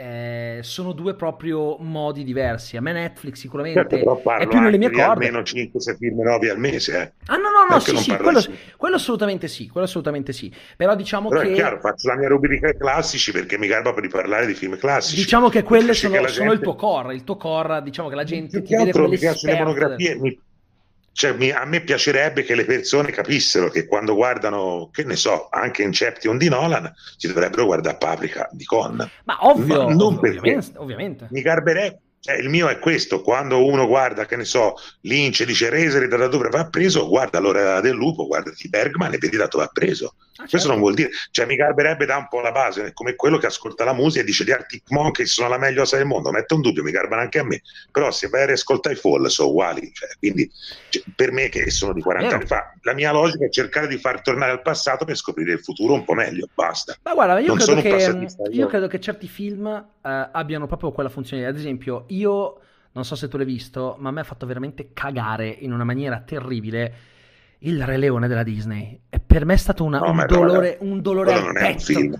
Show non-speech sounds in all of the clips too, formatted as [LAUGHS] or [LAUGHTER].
eh, sono due proprio modi diversi. A me Netflix sicuramente certo, è più nelle mie corde. almeno 5-6 film nuovi al mese. Eh. Ah no, no, no, sì, sì, quello, quello, assolutamente sì, quello assolutamente sì. Però diciamo Però che... è chiaro, faccio la mia rubrica classici perché mi garba per riparlare di film classici. Diciamo che quelle sono, che sono il tuo core, il tuo core, diciamo che la gente ti vede come mi piacciono le monografie, mi cioè, mi, a me piacerebbe che le persone capissero che quando guardano, che ne so, anche Inception di Nolan, si dovrebbero guardare Paprika di Con. Ma ovvio, Ma non ovviamente, ovviamente. Mi garberebbe cioè, il mio è questo, quando uno guarda, che ne so, Lynch dice Resere da dove va preso, guarda l'ora del lupo, guardati Bergman e vedi da dove va preso. Ah, certo. Questo non vuol dire, cioè mi garberebbe da un po' la base, come quello che ascolta la musica e dice gli Arctic Monkeys sono la meglio cosa del mondo, mette un dubbio, mi garbano anche a me, però se vai a riascoltare i Fall sono uguali, cioè, quindi cioè, per me che sono di 40 anni fa, la mia logica è cercare di far tornare al passato per scoprire il futuro un po' meglio, basta. Ma guarda, io, credo che, io credo che, certi film eh, abbiano proprio quella funzione, ad esempio io non so se tu l'hai visto, ma a me ha fatto veramente cagare in una maniera terribile il Re Leone della Disney. E per me è stato una, no, un, dolore, un dolore al petto.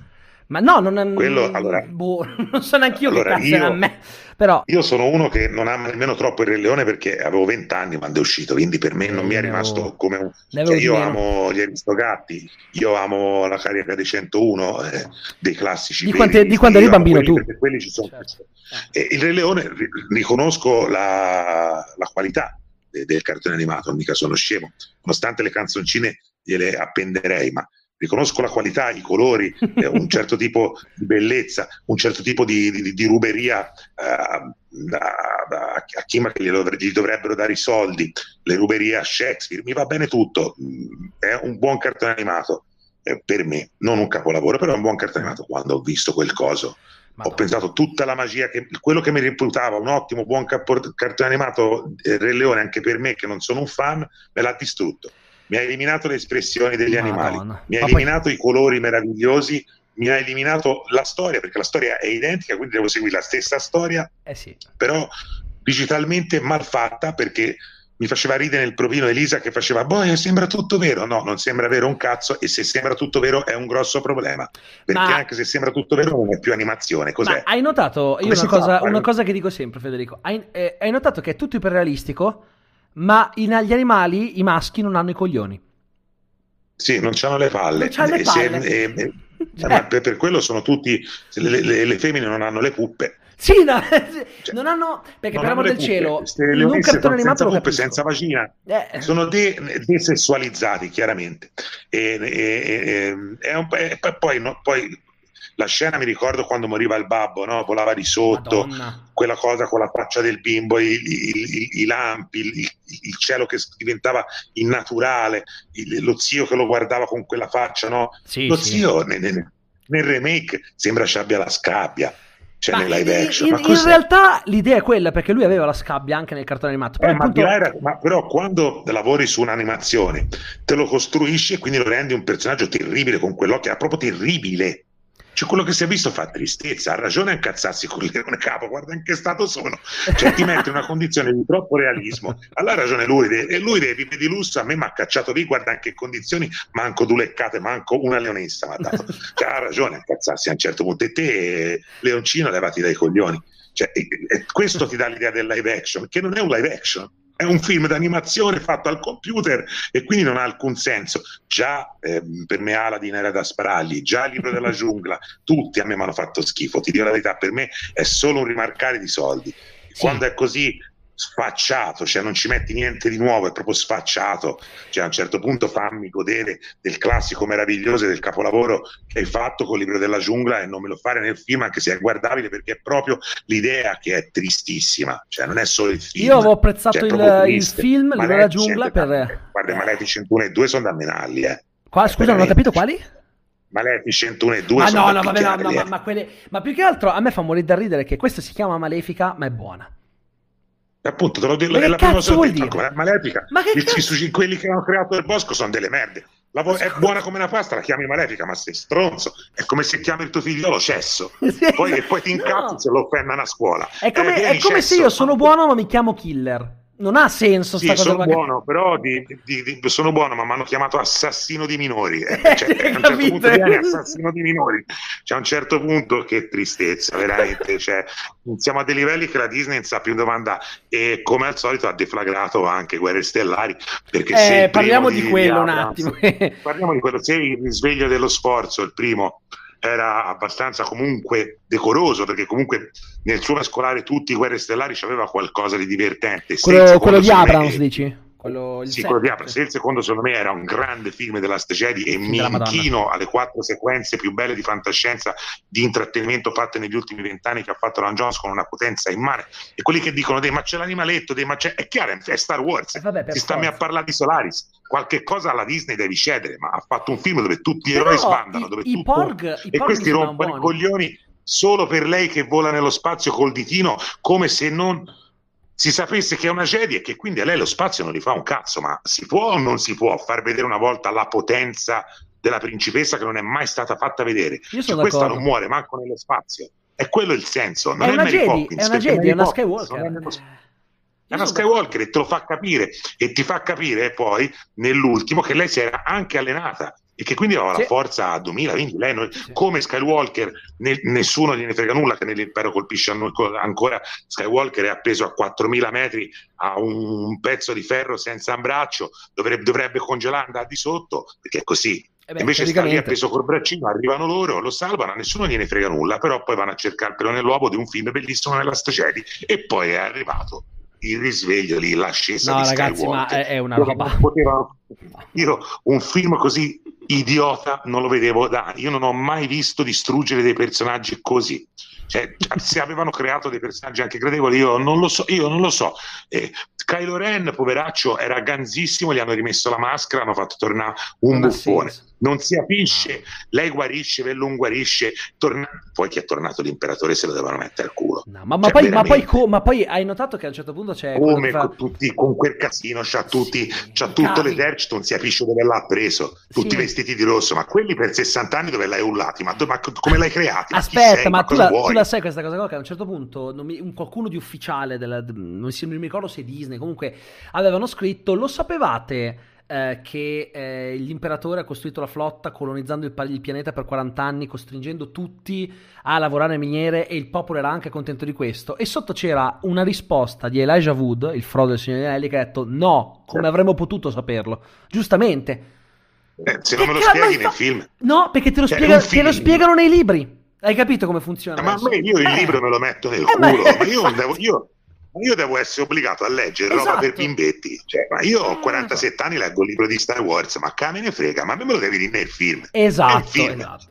Ma no, non è. Quello, allora, boh, [LAUGHS] non so neanche io allora, che cazzo io, a me. Però... Io sono uno che non ama nemmeno troppo il Re Leone perché avevo vent'anni quando è uscito, quindi per me non mi è rimasto come un. Cioè, io amo gli Aristogatti, io amo la carica dei 101, eh, dei classici. Di, quante, di quando eri bambino tu? Quelli ci sono. Certo. E il Re Leone riconosco la, la qualità del cartone animato, mica sono scemo, nonostante le canzoncine gliele appenderei, ma riconosco la qualità, i colori, eh, un [LAUGHS] certo tipo di bellezza, un certo tipo di, di, di ruberia eh, a, a, chi ma che gli, dovrebbero dare i soldi, le ruberie a Shakespeare, mi va bene tutto, mm, è un buon cartone animato eh, per me, non un capolavoro, però è un buon cartone animato quando ho visto quel coso. Madonna. Ho pensato tutta la magia, che, quello che mi reputava un ottimo, buon cartone animato, eh, Re Leone, anche per me che non sono un fan, me l'ha distrutto mi ha eliminato le espressioni degli Madonna. animali, mi ha eliminato poi... i colori meravigliosi, mi ha eliminato la storia, perché la storia è identica, quindi devo seguire la stessa storia, eh sì. però digitalmente mal fatta perché mi faceva ridere nel provino Elisa che faceva boh sembra tutto vero no non sembra vero un cazzo e se sembra tutto vero è un grosso problema perché Ma... anche se sembra tutto vero non è più animazione cos'è? Ma hai notato io una cosa, una cosa, che dico sempre Federico hai, eh, hai notato che è tutto iperrealistico ma in, gli animali i maschi non hanno i coglioni. Sì, non hanno le palle. Non le palle. Se, [LAUGHS] eh, eh, cioè. per, per, quello sono tutti. Le, le, le, femmine non hanno le puppe. Sì, no, [LAUGHS] cioè, non hanno. Perché non per amor del puppe. cielo. in un cartone animato senza puppe, senza vagina. Eh. Sono de, desessualizzati, chiaramente. E, e, e, un, poi, no, poi la scena mi ricordo quando moriva il babbo, no? volava di sotto, Madonna. quella cosa con la faccia del bimbo, i, i, i, i lampi, il, il, cielo che diventava innaturale, il, lo zio che lo guardava con quella faccia, no? Sì, lo sì. zio nel, nel, remake sembra ci abbia la scabbia. Cioè ma nel live action. In, in realtà l'idea è quella perché lui aveva la scabbia anche nel cartone animato. Però, eh, appunto... ma, era, ma però quando lavori su un'animazione te lo costruisci e quindi lo rendi un personaggio terribile con quell'occhio, era proprio terribile. Cioè, quello che si è visto fa tristezza, ha ragione a incazzarsi con il leone capo, guarda in che stato sono, cioè ti mette in una condizione di troppo realismo, allora ha ragione lui, e lui deve vivere di lusso, a me mi ha cacciato lì, guarda in che condizioni, manco due leccate, manco una leonessa mi ha dato, cioè, ha ragione a incazzarsi a un certo punto, e te leoncino levati dai coglioni, cioè, e, e questo ti dà l'idea del live action, che non è un live action, è un film d'animazione fatto al computer e quindi non ha alcun senso. Già eh, per me Aladdin era da sparagli, già il libro della giungla, tutti a me mi hanno fatto schifo, ti dico la verità, per me è solo un rimarcare di soldi. Sì. Quando è così sfacciato, cioè non ci metti niente di nuovo, è proprio sfacciato. Cioè a un certo punto fammi godere del classico meraviglioso e del capolavoro che hai fatto con il libro della giungla e non me lo fare nel film, anche se è guardabile, perché è proprio l'idea che è tristissima, cioè non è solo il film. Io avevo apprezzato cioè, il, il, film, il libro della giungla per... Guarda, Maleficent 1 e 2 sono da menarli, eh. Qua, scusa, non ho capito quali? Maleficent 1 e 2 ma sono no, no, vabbè, no, no, ma, ma, quelle... ma più che altro a me fa morire da ridere che questa si chiama Malefica, ma è buona. Appunto, te lo dico, è la prima cosa che detto, Malefica. Ma che cazzo? quelli che hanno creato il bosco sono delle merde. Vo- è buona come una pasta, la chiami Malefica, ma sei stronzo. È come se chiami il tuo figliolo cesso. [LAUGHS] Poi, e poi ti incazzi no. se lo offendono a scuola. È come, eh, è come se io sono buono, ma mi chiamo killer. Non ha senso sì, sono qua buono, però di, di, di, sono buono, ma mi hanno chiamato assassino di minori. Eh, [LAUGHS] cioè, a un certo punto viene assassino di minori. C'è un certo punto che tristezza, veramente. cioè, siamo a dei livelli che la Disney non sa più domanda e come al solito ha deflagrato anche Guerre Stellari. Perché eh, parliamo di, quello un attimo. [LAUGHS] parliamo di quello, se il risveglio dello sforzo, il primo era abbastanza comunque decoroso perché comunque nel suo mescolare tutti i guerre stellari c'aveva qualcosa di divertente. Quello, quello di Abrams, dici? Quello, sì, quello di Abrams. Il secondo, secondo me, era un grande film della Jedi e mi inchino alle quattro sequenze più belle di fantascienza di intrattenimento fatte negli ultimi vent'anni che ha fatto Ron Jones con una potenza in mare. E quelli che dicono, ma c'è l'animaletto, ma c'è... è chiaro, è Star Wars. Eh, vabbè, si sta a parlare di Solaris qualche cosa alla Disney devi cedere, ma ha fatto un film dove tutti gli eroi sbandano, dove i, tutto... porg, e questi rompono i coglioni solo per lei che vola nello spazio col ditino, come se non si sapesse che è una Jedi e che quindi a lei lo spazio non gli fa un cazzo, ma si può o non si può far vedere una volta la potenza della principessa che non è mai stata fatta vedere? Cioè, questa non muore manco nello spazio. È quello il senso. Non è, è una Jedi, Poppins, è una Jedi, è una Skywalker. È una Skywalker e te lo fa capire e ti fa capire poi nell'ultimo che lei si era anche allenata e che quindi aveva sì. la forza a 2000, quindi lei non, sì. come Skywalker ne, nessuno gliene frega nulla che nell'impero colpisce ancora Skywalker è appeso a 4000 metri a un, un pezzo di ferro senza un braccio dovrebbe, dovrebbe congelare andare di sotto perché è così eh beh, Invece sta lì appeso col braccino, arrivano loro, lo salvano, a nessuno gliene frega nulla, però poi vanno a cercare il pelo nell'uovo di un film bellissimo nella Stacedi e poi è arrivato il risveglio lì, l'ascesa no, di ragazzi, Skywalker. ma è, è una roba. Poteva... [LAUGHS] Io un film così idiota non lo vedevo da io non ho mai visto distruggere dei personaggi così cioè, se avevano creato dei personaggi anche gradevoli io non lo so, io non lo so. Eh, Kylo Ren, poveraccio, era ganzissimo, gli hanno rimesso la maschera, hanno fatto tornare un non buffone. Non si capisce, lei guarisce, Vellun guarisce, torna... poi che è tornato l'imperatore se lo devono mettere al culo. No, ma, ma, cioè, poi, ma, poi, co- ma, poi, hai notato che a un certo punto c'è... Come fa... con, tutti, con quel casino, c'ha, tutti, sì, c'ha tutto l'esercito, non si capisce dove l'ha preso, tutti sì. vestiti di rosso, ma quelli per 60 anni dove l'hai ullati, ma, ma come l'hai creati? Aspetta, sei, ma, tu, la, tu, la, sai questa cosa qua, che a un certo punto mi, un, qualcuno di ufficiale, della, non, mi ricordo se Disney, comunque avevano scritto, lo sapevate eh, che eh, l'imperatore ha costruito la flotta colonizzando il, il, pianeta per 40 anni, costringendo tutti a lavorare in miniere e il popolo era anche contento di questo. E sotto c'era una risposta di Elijah Wood, il Frodo del Signore Anelli, che ha detto no, come avremmo potuto saperlo? Giustamente. Eh, se non me lo spieghi fa... nel film. No, perché te lo, cioè, spiega... te lo spiegano nei libri. Hai capito come funziona? Ma a me io il eh. libro me lo metto nel eh, culo, ma io, devo, io, io, devo, essere obbligato a leggere esatto. roba per esatto. bimbetti. Cioè, ma io ho 47 anni, leggo il libro di Star Wars, ma che me ne frega, ma a me me lo devi dire nel film. Esatto, film. esatto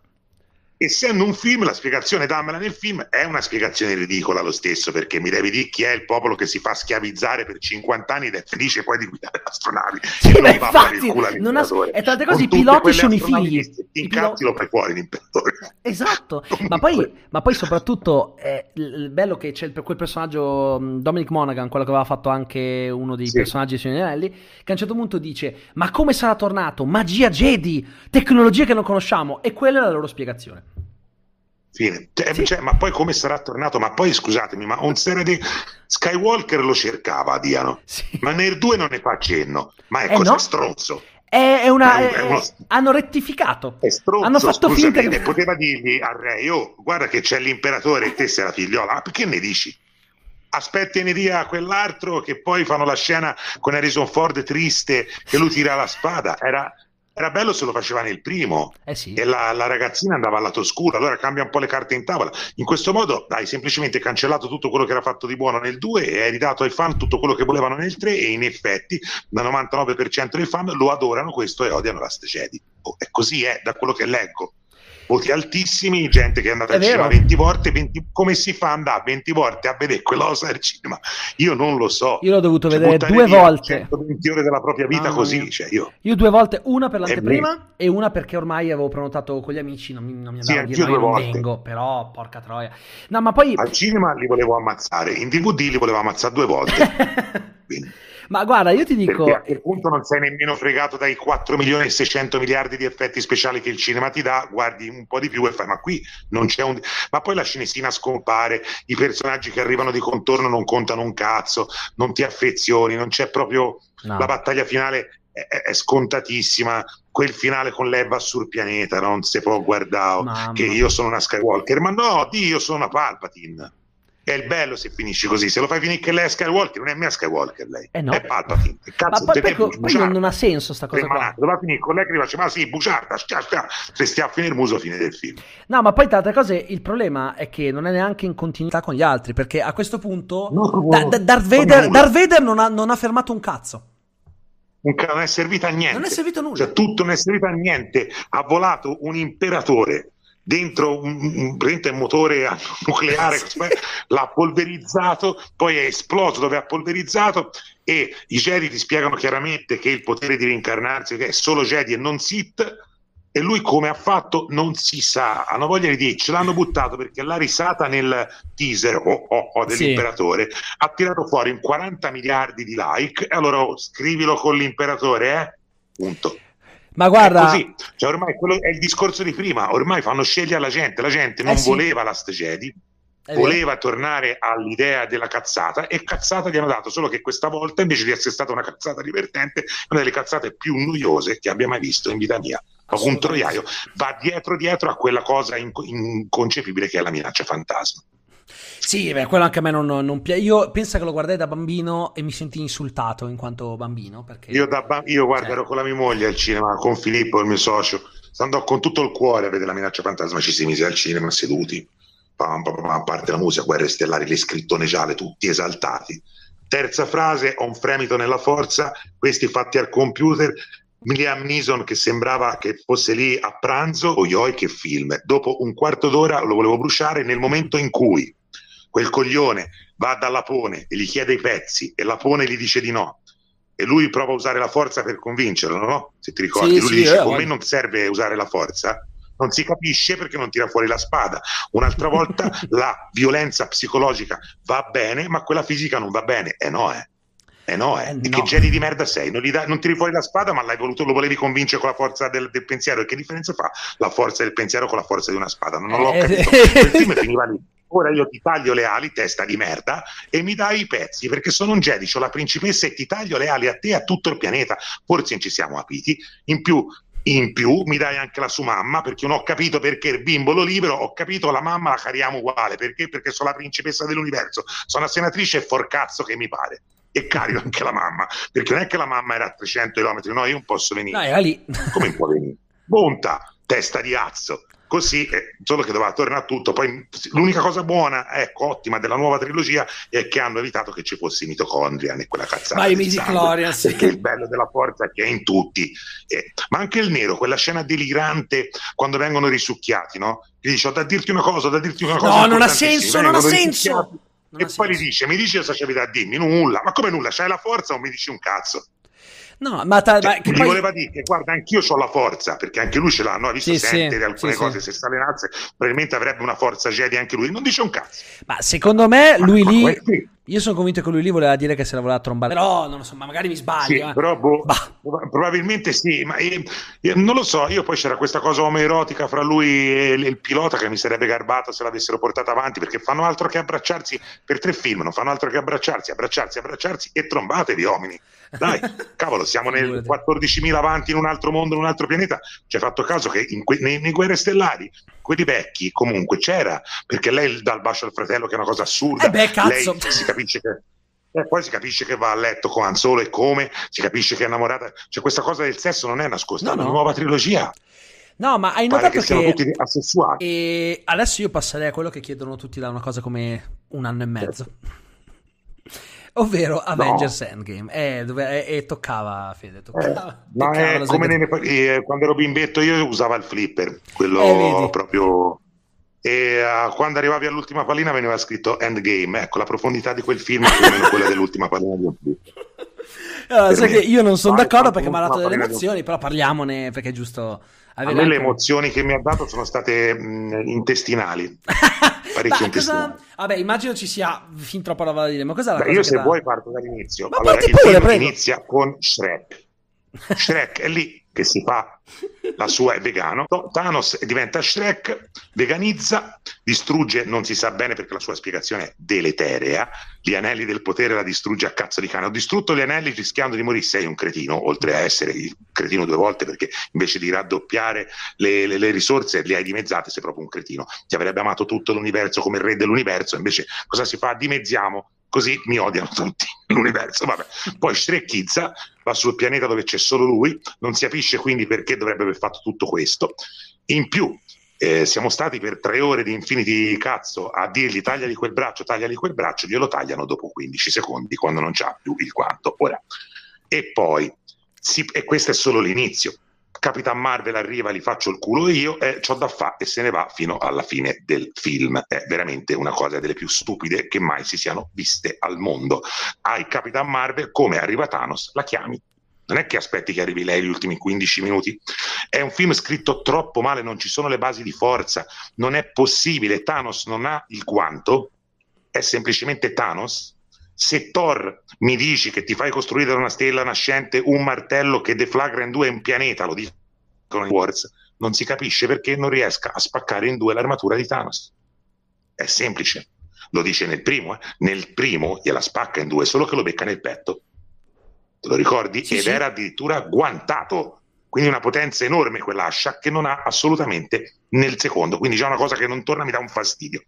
essendo un film, la spiegazione dammela nel film è una spiegazione ridicola lo stesso, perché mi devi dire chi è il popolo che si fa schiavizzare per 50 anni ed è felice poi di guidare astronavi. Sì, e infatti, non ha... e tante cose i piloti sono i figli. I incazzi lo fai fuori l'imperatore. Esatto, [LAUGHS] ma poi, ma poi, soprattutto è il bello che c'è quel personaggio Dominic Monaghan, quello che aveva fatto anche uno dei sì. personaggi di Signori Anelli, che a un certo punto dice ma come sarà tornato? Magia Jedi, tecnologie che non conosciamo e quella è la loro spiegazione. Fine. Cioè, sì. cioè, ma poi come sarà tornato? Ma poi scusatemi, ma un serie di Skywalker lo cercava, Diano, sì. ma nel 2 non ne fa cenno. Ma è eh così no. stronzo. È, una, è, è uno... Hanno rettificato. È stronzo, hanno fatto scusami, finta che... poteva dirgli a Re, oh, guarda che c'è l'imperatore e te sei la figliola. Ma perché ne dici? Aspettene via quell'altro che poi fanno la scena con Harrison Ford triste che lui tira la spada. Era, era bello se lo faceva nel primo eh sì. e la, la, ragazzina andava al lato scuro, allora cambia un po' le carte in tavola. In questo modo hai semplicemente cancellato tutto quello che era fatto di buono nel 2 e hai ridato ai fan tutto quello che volevano nel 3 e in effetti dal 99% dei fan lo adorano questo e odiano la Stecedi. Oh, e così è da quello che leggo voti altissimi, gente che è andata è al vero. cinema 20 volte, 20, come si fa ad andare 20 volte a vedere quell'osa al cinema? Io non lo so. Io l'ho dovuto cioè, vedere due volte. 120 ore della propria vita ah, così. Cioè io... io... due volte, una per l'anteprima e una perché ormai avevo prenotato con gli amici, non mi, non mi andava sì, a dire, no, non vengo, però porca troia. No, ma poi... Al cinema li volevo ammazzare, in DVD li volevo ammazzare due volte. [LAUGHS] Ma guarda, io ti dico... Perché a quel punto non sei nemmeno fregato dai 4 milioni e 600 miliardi di effetti speciali che il cinema ti dà, guardi un po' di più e fai, ma qui non c'è un... Ma poi la cinesina scompare, i personaggi che arrivano di contorno non contano un cazzo, non ti affezioni, non c'è proprio... No. La battaglia finale è, scontatissima, quel finale con l'Eva sul pianeta non si può guardare, Mamma. che io sono una Skywalker, ma no, Dio, io sono una Palpatine è il bello se finisci così. Se lo fai finire che lei è Skywalker, non è mia Skywalker lei, eh no. è Palpatine. Cazzo, ma poi, poi, poi, poi non, non ha senso sta cosa qua. Doveva finire con lei che dice, ma sì, buciarda, stia, stia. se stia a finire il muso, fine del film. No, ma poi tra altre cose il problema è che non è neanche in continuità con gli altri, perché a questo punto no, da, da, Darth, Vader, Darth Vader non ha, non ha fermato un cazzo. Non è servito a niente. Non è servito a nulla. Cioè, tutto non è servito a niente. Ha volato un imperatore dentro un, un motore [LAUGHS] nucleare, l'ha polverizzato, poi è esploso dove ha polverizzato e i Jedi ti spiegano chiaramente che il potere di reincarnarsi è solo Jedi e non Sith e lui come ha fatto non si sa, hanno voglia di dire, ce l'hanno buttato perché la risata nel teaser oh, oh, oh, dell'imperatore sì. ha tirato fuori in 40 miliardi di like e allora oh, scrivilo con l'imperatore, eh? Punto. Ma guarda, è cioè ormai quello è il discorso di prima, ormai fanno scegliere la gente, la gente non eh sì. voleva la Jedi, voleva tornare all'idea della cazzata e cazzata gli hanno dato, solo che questa volta invece di essere stata una cazzata divertente, una delle cazzate più noiose che abbia mai visto in vita mia. Un troiaio. Va dietro dietro a quella cosa inconcepibile che è la minaccia fantasma. Sì, beh, quello anche a me non, non piace. Io penso che lo guardai da bambino e mi sentii insultato in quanto bambino. Perché... Io, da ba- io guarda, cioè... ero con la mia moglie al cinema, con Filippo, il mio socio. Andò con tutto il cuore a vedere la minaccia fantasma. Ci si mise al cinema seduti. Pam, pam, pam, a parte la musica, guerre stellari, le scrittone gialle, tutti esaltati. Terza frase, ho un fremito nella forza, questi fatti al computer, Liam Neeson che sembrava che fosse lì a pranzo, oi che film. Dopo un quarto d'ora lo volevo bruciare nel momento in cui quel coglione va da Lapone e gli chiede i pezzi e Lapone gli dice di no e lui prova a usare la forza per convincerlo, no? Se ti ricordi, sì, lui sì, dice: eh, Con me non serve usare la forza, non si capisce perché non tira fuori la spada. Un'altra volta [LAUGHS] la violenza psicologica va bene, ma quella fisica non va bene. E eh no, eh. Eh no, eh. eh no. che Jedi di merda sei? Non, da, non, tiri fuori la spada, ma l'hai voluto, lo volevi convincere con la forza del, del, pensiero. E che differenza fa la forza del pensiero con la forza di una spada? Non, non l'ho eh, capito. Il film finiva lì ora io ti taglio le ali, testa di merda, e mi dai i pezzi, perché sono un Jedi, ho la principessa e ti taglio le ali a te e a tutto il pianeta. Forse non ci siamo capiti. In più, in più mi dai anche la sua mamma, perché non ho capito perché il bimbolo libero, ho capito la mamma la cariamo uguale, perché? Perché sono la principessa dell'universo, sono la senatrice e forcazzo che mi pare. E carico anche la mamma, perché non è che la mamma era a 300 km, no, io non posso venire. No, era lì. Come può venire? Monta, testa di azzo così, eh, solo che doveva tornare tutto. Poi l'unica cosa buona, ecco, ottima della nuova trilogia è che hanno evitato che ci fosse mitocondria né quella cazzata. Ma i midichlorian, sì. Perché il bello della forza che è in tutti. Eh, ma anche il nero, quella scena delirante quando vengono risucchiati, no? Gli dice, ho da dirti una cosa, ho da dirti una cosa. No, non ha senso, non ha senso. Non e poi senso. gli dice, mi dici cosa c'avevi da dirmi? Nulla. Ma come nulla? C'hai la forza o mi dici un cazzo? No, ma, ta- cioè, ma gli poi... voleva dire che guarda, anch'io ho la forza, perché anche lui ce l'ha, no? ha visto sì, sentere sì, alcune sì, cose, se si allenasse probabilmente avrebbe una forza Jedi anche lui, non dice un cazzo. Ma secondo me lui ma, lì... Io sono convinto che lui lì voleva dire che se la voleva trombare. Però non lo so, ma magari mi sbaglio. Sì, eh. però boh, probabilmente sì, ma io, io, non lo so. Io poi c'era questa cosa omoerotica fra lui e il, il pilota che mi sarebbe garbato se l'avessero portata avanti perché fanno altro che abbracciarsi per tre film, non fanno altro che abbracciarsi, abbracciarsi, abbracciarsi e trombatevi, uomini. Dai, [LAUGHS] cavolo, siamo nel 14.000 avanti in un altro mondo, in un altro pianeta. Ci hai fatto caso che que- nei, nei guerre stellari quelli vecchi comunque c'era perché lei dà il bacio al fratello che è una cosa assurda. Eh beh, cazzo. Lei si capisce che e poi si capisce che va a letto con Anzolo e come, si capisce che è innamorata. Cioè, questa cosa del sesso non è nascosta, no, è una no. nuova trilogia. No, ma hai notato che, che siamo tutti assessuati. E adesso io passerei a quello che chiedono tutti da una cosa come un anno e mezzo. Ovvero Avengers no. Endgame. Eh, dove, eh, toccava, Fede, toccava. Eh, ma è come nelle, eh, quando ero bimbetto io usavo il flipper, quello eh, proprio e uh, quando arrivavi all'ultima pallina veniva scritto Endgame, ecco la profondità di quel film è più o meno quella dell'ultima pallina di un film. [LAUGHS] Allora, sai che io non sono d'accordo perché mi ha dato delle emozioni, però parliamone perché è giusto avere. A me anche... le emozioni che mi ha dato sono state mh, intestinali. [LAUGHS] parecchio cosa... Vabbè, immagino ci sia fin troppo roba da dire, ma cos'è la Beh, cosa Io se vuoi parto dall'inizio. Ma allora, il pure, film prego. inizia con Shrek. Shrek è lì che si fa la sua è vegano. Thanos diventa Shrek, veganizza, distrugge, non si sa bene perché la sua spiegazione è deleterea. Gli anelli del potere la distrugge a cazzo di cane. Ho distrutto gli anelli rischiando di morire. Sei un cretino, oltre a essere il cretino due volte, perché invece di raddoppiare le, le, le risorse le hai dimezzate. Sei proprio un cretino. Ti avrebbe amato tutto l'universo come il re dell'universo. Invece, cosa si fa? Dimezziamo così mi odiano tutti [LAUGHS] l'universo. Vabbè. Poi Shrekizza va sul pianeta dove c'è solo lui, non si capisce quindi perché dovrebbe aver fatto tutto questo. In più, eh, siamo stati per tre ore di infiniti cazzo a dirgli tagliali quel braccio, tagliali quel braccio, glielo tagliano dopo 15 secondi quando non c'ha più il quanto. Ora, e poi, si, e questo è solo l'inizio Capitan Marvel arriva, li faccio il culo io e ciò da fa e se ne va fino alla fine del film. È veramente una cosa delle più stupide che mai si siano viste al mondo. Hai Capitan Marvel, come arriva Thanos, la chiami. Non è che aspetti che arrivi lei gli ultimi 15 minuti. È un film scritto troppo male, non ci sono le basi di forza, non è possibile. Thanos non ha il guanto, è semplicemente Thanos se Thor mi dici che ti fai costruire da una stella nascente un martello che deflagra in due un pianeta, lo dicono i Wars, non si capisce perché non riesca a spaccare in due l'armatura di Thanos. È semplice, lo dice nel primo, eh? nel primo gliela spacca in due, solo che lo becca nel petto. Te lo ricordi? Sì, Ed sì. era addirittura guantato. Quindi una potenza enorme quell'ascia che non ha assolutamente nel secondo. Quindi già una cosa che non torna mi dà un fastidio.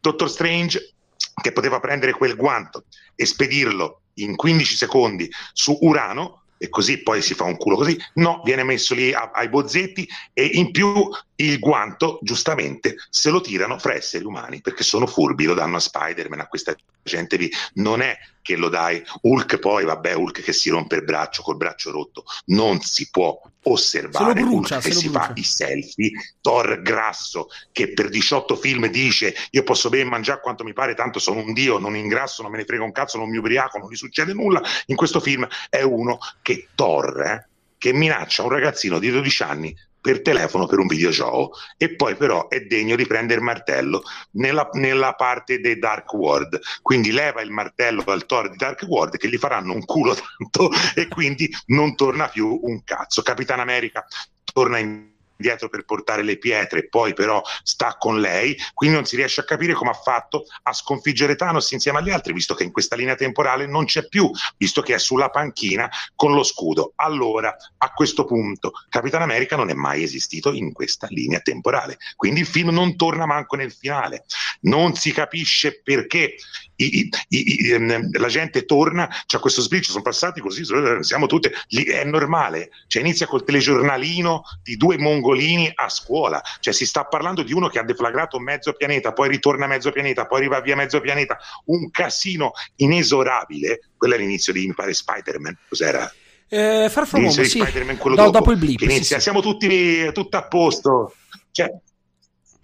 Doctor Strange che poteva prendere quel guanto e spedirlo in 15 secondi su Urano e così poi si fa un culo così, no, viene messo lì a, ai bozzetti e in più il guanto giustamente se lo tirano fra esseri umani perché sono furbi, lo danno a Spider-Man, a questa gente lì, non è che lo dai Hulk poi, vabbè Hulk che si rompe il braccio col braccio rotto, non si può osservare brucia, Hulk che si brucia. fa i selfie, Thor grasso che per 18 film dice io posso ben mangiare quanto mi pare, tanto sono un dio, non ingrasso, non me ne frega un cazzo, non mi ubriaco, non gli succede nulla, in questo film è uno che Thor, eh, che minaccia un ragazzino di 12 anni per telefono per un videogioco. E poi però è degno di prendere il martello nella, nella parte dei Dark World. Quindi leva il martello dal Thor di Dark World che gli faranno un culo [LAUGHS] tanto e quindi non torna più un cazzo. Capitan America torna in dietro per portare le pietre, poi però sta con lei, quindi non si riesce a capire come ha fatto a sconfiggere Thanos insieme agli altri, visto che in questa linea temporale non c'è più, visto che è sulla panchina con lo scudo. Allora, a questo punto, Capitan America non è mai esistito in questa linea temporale, quindi il film non torna manco nel finale, non si capisce perché i, i, ehm, la gente torna, c'è questo sbircio, sono passati così, siamo tutte, è normale, cioè inizia col telegiornalino di due mongolini a scuola, cioè si sta parlando di uno che ha deflagrato mezzo pianeta, poi ritorna mezzo pianeta, poi arriva via mezzo pianeta, un casino inesorabile, quello è l'inizio di, mi pare, Spider-Man, cos'era? Eh, Far From Home, sì. dopo, dopo il blip, inizia, sì, sì. siamo tutti, tutti a posto, cioè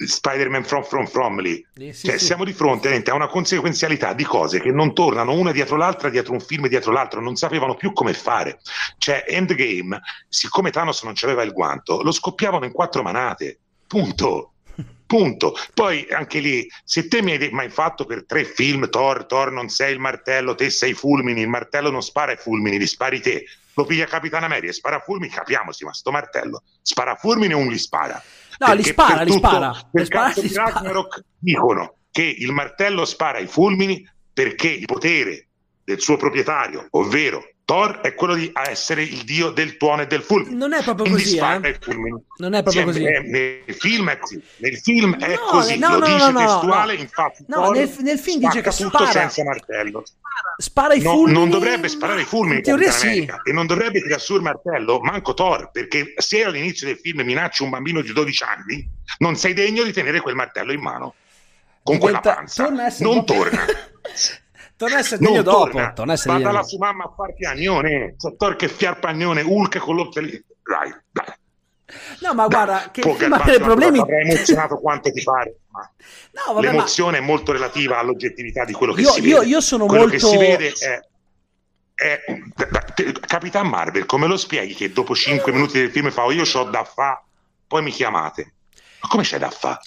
Spider-Man From From From lì. Eh, sì, cioè, sì. siamo di fronte a una conseguenzialità di cose che non tornano una dietro l'altra, dietro un film dietro l'altro, non sapevano più come fare. Cioè, Endgame, siccome Thanos non aveva il guanto, lo scoppiavano in quattro manate. Punto. [LAUGHS] Punto. Poi anche lì, se te mi hai mai fatto per tre film, Thor, Thor non sei il martello, te sei fulmini, il martello non spara i fulmini, li spari te. Lo piglia Capitana Mary e spara fulmini, capiamoci, ma sto martello spara fulmini o non li spara? No, li spara, li spara. Per spara, di Ragnarok dicono che il martello spara i fulmini perché il potere del suo proprietario, ovvero Thor, è quello di essere il dio del tuono e del fulmine. Non è proprio così, eh? Non è proprio così. È, nel film è così. Nel film è no, così, no, lo no, dice testuale, infatti. No, nel, nel, film dice che tutto spara. senza martello. Spara i fulmini. Non dovrebbe sparare i fulmini in teoria sì. e non dovrebbe tirare su il martello manco Thor, perché se all'inizio del film minaccia un bambino di 12 anni, non sei degno di tenere quel martello in mano. Con Diventa, quella panza. Non torna. [LAUGHS] torna a essere degno dopo. Torna, torna a essere Vada la sua mamma a far piagnone. Sottor che fiarpagnone, Hulk con l'occhiali. Dai, dai. No, ma guarda, che [LAUGHS] ma per problemi... Avrei emozionato quanto ti pare. [LAUGHS] No, vabbè, l'emozione ma... è molto relativa all'oggettività di quello che io, si io, vede. Io sono quello molto... che si vede è è, Capitan Marvel, come lo spieghi che dopo 5 minuti del film fa oh, io ho da fa, poi mi chiamate? Ma come c'è da fa?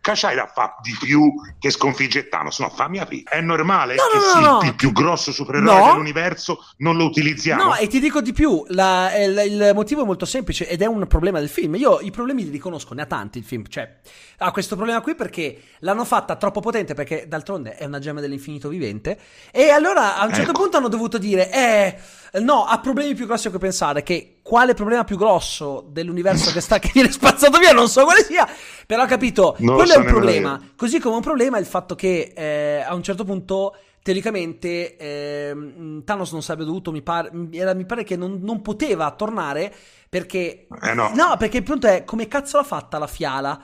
Da fa di più che sconfigge Thanos? No, fammi aprire. È normale no, che no, sì, no, il più grosso supereroe No. dell'universo non lo utilizziamo? No, e ti dico di più, la- il, il motivo è molto semplice ed è un problema del film. Io i problemi li riconosco, ne ha tanti il film, cioè ha questo problema qui perché l'hanno fatta troppo potente perché d'altronde è una gemma dell'infinito vivente e allora a un certo Ecco. punto hanno dovuto dire eh no, ha problemi più grossi a cui pensare, che quale problema più grosso dell'universo che sta [LAUGHS] che viene spazzato via, non so quale sia, però ho capito, Non lo quello è un problema. io. Così come un problema è il fatto che eh, a un certo punto, teoricamente, ehm, Thanos non sarebbe dovuto, mi pare, era- mi pare che non, non poteva tornare perché... Eh no. perché il punto è come cazzo l'ha fatta la fiala?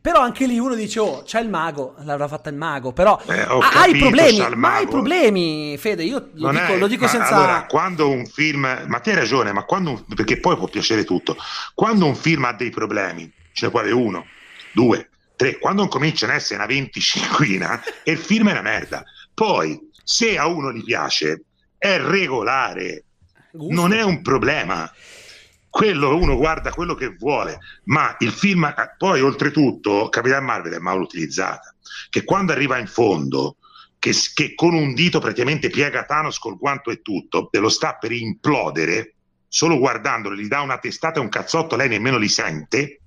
Però anche lì uno dice, oh, c'è il mago, l'avrà fatta il mago, però Eh, ha, ha i capito, problemi, ma ha i mago. problemi, Fede, io lo Non dico, è- lo dico ma senza... Allora, quando un film, ma ti hai ragione, ma quando un- perché poi può piacere tutto, quando un film ha dei problemi, ce ne può avere uno, due, tre, quando cominciano a essere una venticinquina, e il film è una merda. Poi, se a uno gli piace, è regolare, Gusto. non è un problema. Quello uno guarda quello che vuole, ma il film, eh, poi oltretutto, Capitan Marvel è mal utilizzata, che quando arriva in fondo, che, che con un dito praticamente piega Thanos col guanto e tutto, e lo sta per implodere, solo guardandolo gli dà una testata e un cazzotto, lei nemmeno li sente.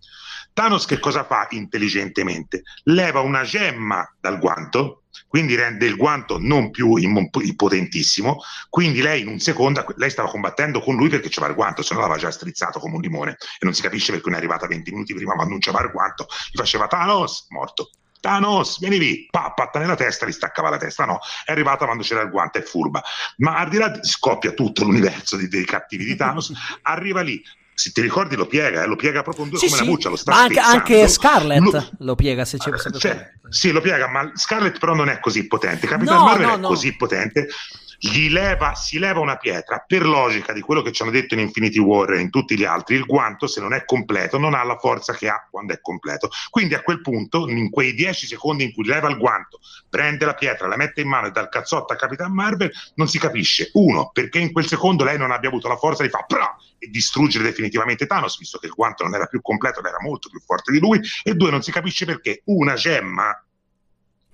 Thanos che cosa fa intelligentemente? Leva una gemma dal guanto, quindi rende il guanto non più im- potentissimo, quindi lei in un secondo, lei stava combattendo con lui perché c'era il guanto, se no l'aveva già strizzato come un limone e non si capisce perché non è arrivata 20 minuti prima quando non c'era il guanto, gli faceva Thanos, morto. Thanos, vieni lì, pa, patta nella testa, gli staccava la testa. No, è arrivata quando c'era il guanto, è furba. Ma al di là, di- scoppia tutto l'universo di- dei cattivi di Thanos, [LAUGHS] arriva lì. Se ti ricordi, lo piega, eh, lo piega proprio in due Sì, come sì, una buccia, lo sta ma anche, anche Scarlett Lo- lo piega se c'è sempre cioè, sì, lo piega, ma Scarlett però non è così potente. Capitan No, Marvel no, è no. così potente. Gli leva, si leva una pietra per logica di quello che ci hanno detto in Infinity War e in tutti gli altri. Il guanto, se non è completo, non ha la forza che ha quando è completo. Quindi a quel punto, in quei 10 secondi in cui leva il guanto, prende la pietra, la mette in mano e dà il cazzotto a Capitan Marvel, non si capisce. Uno, perché in quel secondo lei non abbia avuto la forza di fare "Pra!" e distruggere definitivamente Thanos, visto che il guanto non era più completo, ma era molto più forte di lui. E due, non si capisce perché una gemma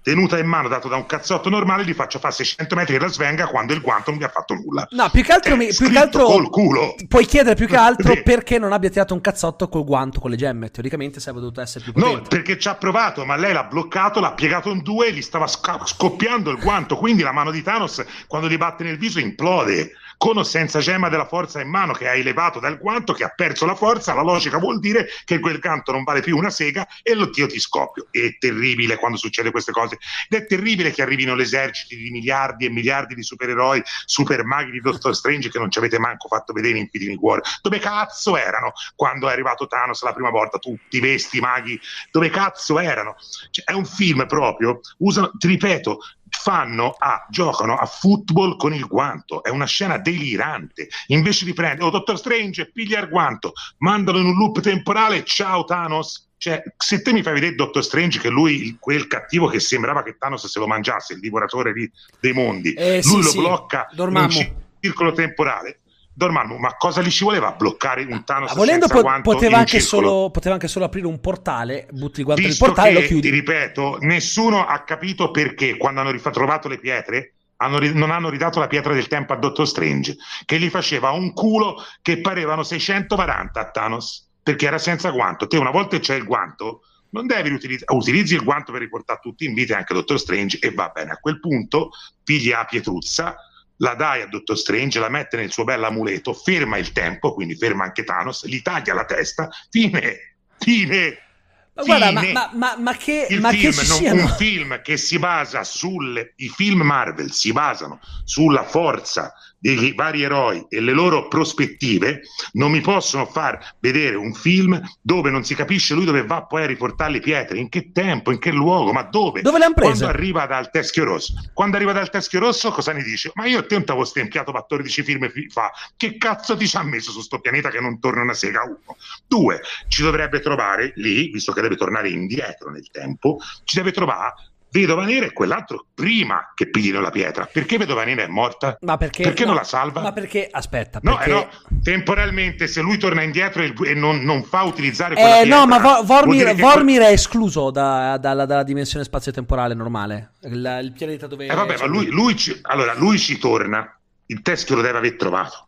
tenuta in mano dato da un cazzotto normale gli faccia fare 600 metri della svenga quando il guanto non gli ha fatto nulla. No, più che altro, mi- più scritto che altro col culo. puoi chiedere più che [LAUGHS] altro Sì. perché non abbia tirato un cazzotto col guanto con le gemme. Teoricamente sarebbe dovuto essere più No, potente. perché ci ha provato, ma lei l'ha bloccato, l'ha piegato in due e gli stava sca- scoppiando il guanto. Quindi la mano di Thanos, quando gli batte nel viso, implode. Con o senza gemma della forza in mano che ha elevato dal guanto, che ha perso la forza, la logica vuol dire che quel canto non vale più una sega e lo io ti scoppio. È terribile quando succede queste cose. Ed è terribile che arrivino l'esercito di miliardi e miliardi di supereroi, super maghi di Doctor Strange che non ci avete manco fatto vedere in Infinity War. Dove cazzo erano quando è arrivato Thanos la prima volta? Tutti vesti maghi dove cazzo erano? Cioè, è un film proprio, usano, ti ripeto, fanno a, giocano a football con il guanto, è una scena delirante. Invece di prendere, oh Dottor Strange, piglia il guanto, mandalo in un loop temporale, ciao Thanos. Cioè, se te mi fai vedere Dottor Strange che lui, quel cattivo che sembrava che Thanos se lo mangiasse, il divoratore di- dei mondi, Eh, lui sì, lo sì, blocca in Dormammu. un circolo temporale. Dormammu, ma cosa gli ci voleva bloccare un Thanos Ah, volendo senza po- guanto poteva, anche solo, poteva anche solo aprire un portale, butti il guanto Visto portale e che, lo chiudi. ti ripeto, nessuno ha capito perché quando hanno rifa- trovato le pietre hanno non hanno ridato la pietra del tempo a Dottor Strange, che gli faceva un culo che parevano 640 a Thanos, perché era senza guanto. Te una volta c'è il guanto, non devi utilizzare, utilizzi il guanto per riportare tutti in vita e anche Dottor Strange e va bene. A quel punto pigli la pietruzza, la dai a Dottor Strange, la mette nel suo bell'amuleto, ferma il tempo, quindi ferma anche Thanos, gli taglia la testa, fine, fine. Ma guarda, ma, ma- ma- ma che, Il ma che film, ci non- un film che si basa sulle i film Marvel si basano sulla forza dei vari eroi e le loro prospettive, non mi possono far vedere un film dove non si capisce lui dove va poi a riportare le pietre, in che tempo, in che luogo, ma dove? Dove le han prese? Quando arriva dal Teschio Rosso, quando arriva dal Teschio Rosso, cosa ne dice? Ma io a te non stempiato 14 film fi- fa, che cazzo ti ci ha messo su sto pianeta che non torna una sega? Uno. Due, ci dovrebbe trovare lì, visto che deve tornare indietro nel tempo, ci deve trovare Vedova Nera e quell'altro prima che piglino la pietra. Perché Vedova Nera è morta? Ma perché, perché no, non la salva? Ma perché, aspetta, no, perché... eh no, temporalmente se lui torna indietro e, non, non, fa utilizzare eh, quella eh, pietra... No, ma Vo- Vormir, Vormir quel... è escluso da, dalla, dalla, dimensione spazio-temporale normale. Il, il pianeta dove... Eh vabbè, ma lui, lui, ci, allora, lui ci torna, il teschio lo deve aver trovato.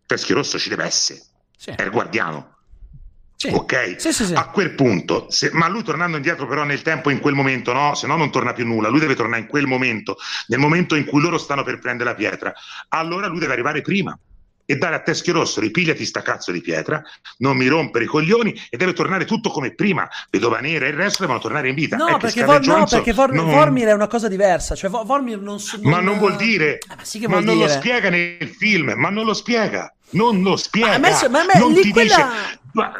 Il teschio rosso ci deve essere. Sì. È il guardiano. Sì. Ok? Sì, sì, a quel punto, se, ma lui tornando indietro però nel tempo in quel momento, no, se no non torna più nulla, lui deve tornare in quel momento, nel momento in cui loro stanno per prendere la pietra, allora lui deve arrivare prima e dare a Teschio Rosso, ripigliati sta cazzo di pietra, non mi rompere i coglioni e deve tornare tutto come prima, Vedova Nera e il resto devono tornare in vita. No, perché, Vor- no, perché Vor- non... Vormir è una cosa diversa, cioè Vormir non... So, non... Ma non vuol dire, eh, ma, sì ma non dire. lo spiega nel film, ma non lo spiega, non lo spiega, ma a me, ma a me, non lì ti quella... dice... Ma,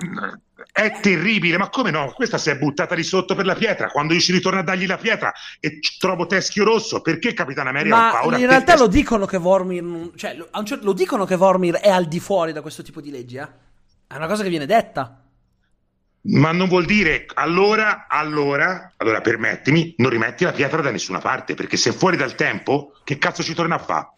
è terribile, ma come no? Questa si è buttata di sotto per la pietra. Quando io ci ritorno a dargli la pietra e trovo Teschio Rosso, perché Capitana America ma ha paura? In realtà lo dicono che Vormir, cioè, lo, lo dicono che Vormir è al di fuori da questo tipo di leggi, eh? È una cosa che viene detta. Ma non vuol dire allora, allora, allora permettimi, non rimetti la pietra da nessuna parte, perché se è fuori dal tempo, che cazzo ci torna a fare?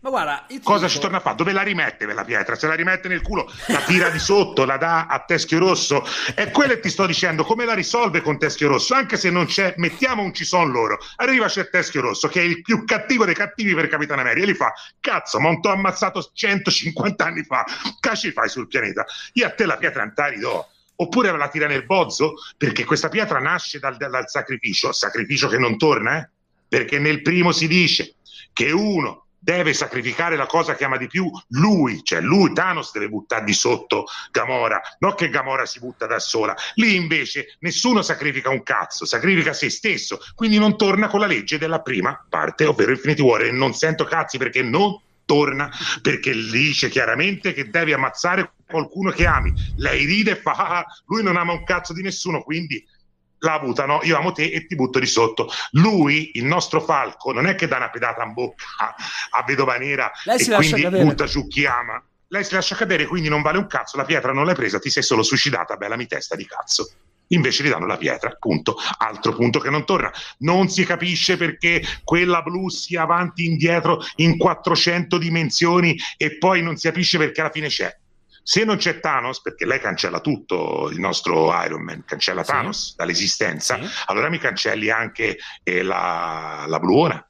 Ma guarda, cosa dico... ci torna a fare? Dove la rimette quella pietra? Se la rimette nel culo, la tira di sotto, la dà a Teschio Rosso. È quello che ti sto dicendo, come la risolve con Teschio Rosso? Anche se non c'è, mettiamo un ci son loro. Arriva c'è Teschio Rosso, che è il più cattivo dei cattivi per Capitano America, e gli fa, cazzo, ma non t'ho ammazzato 150 anni fa, che ci fai sul pianeta? Io a te la pietra antari do oppure la tira nel bozzo perché questa pietra nasce dal, dal sacrificio, sacrificio che non torna, eh? perché nel primo si dice che uno deve sacrificare la cosa che ama di più lui, cioè lui Thanos deve buttare di sotto Gamora, non che Gamora si butta da sola. Lì invece nessuno sacrifica un cazzo, sacrifica se stesso, quindi non torna con la legge della prima parte, ovvero Infinity War e non sento cazzi perché non torna perché dice chiaramente che devi ammazzare qualcuno che ami. Lei ride e fa ah, lui non ama un cazzo di nessuno, quindi la butano, io amo te e ti butto di sotto. Lui, il nostro falco, non è che dà una pedata in bocca a, a Vedova Nera Lei e quindi butta giù chi ama. Lei si lascia cadere, quindi non vale un cazzo, la pietra non l'hai presa, ti sei solo suicidata, bella mi testa di cazzo. Invece gli danno la pietra, punto. Altro punto che non torna. Non si capisce perché quella blu sia avanti e indietro in 400 dimensioni e poi non si capisce perché alla fine c'è se non c'è Thanos, perché lei cancella tutto, il nostro Iron Man cancella sì. Thanos dall'esistenza, sì. allora mi cancelli anche eh, la, la Bluona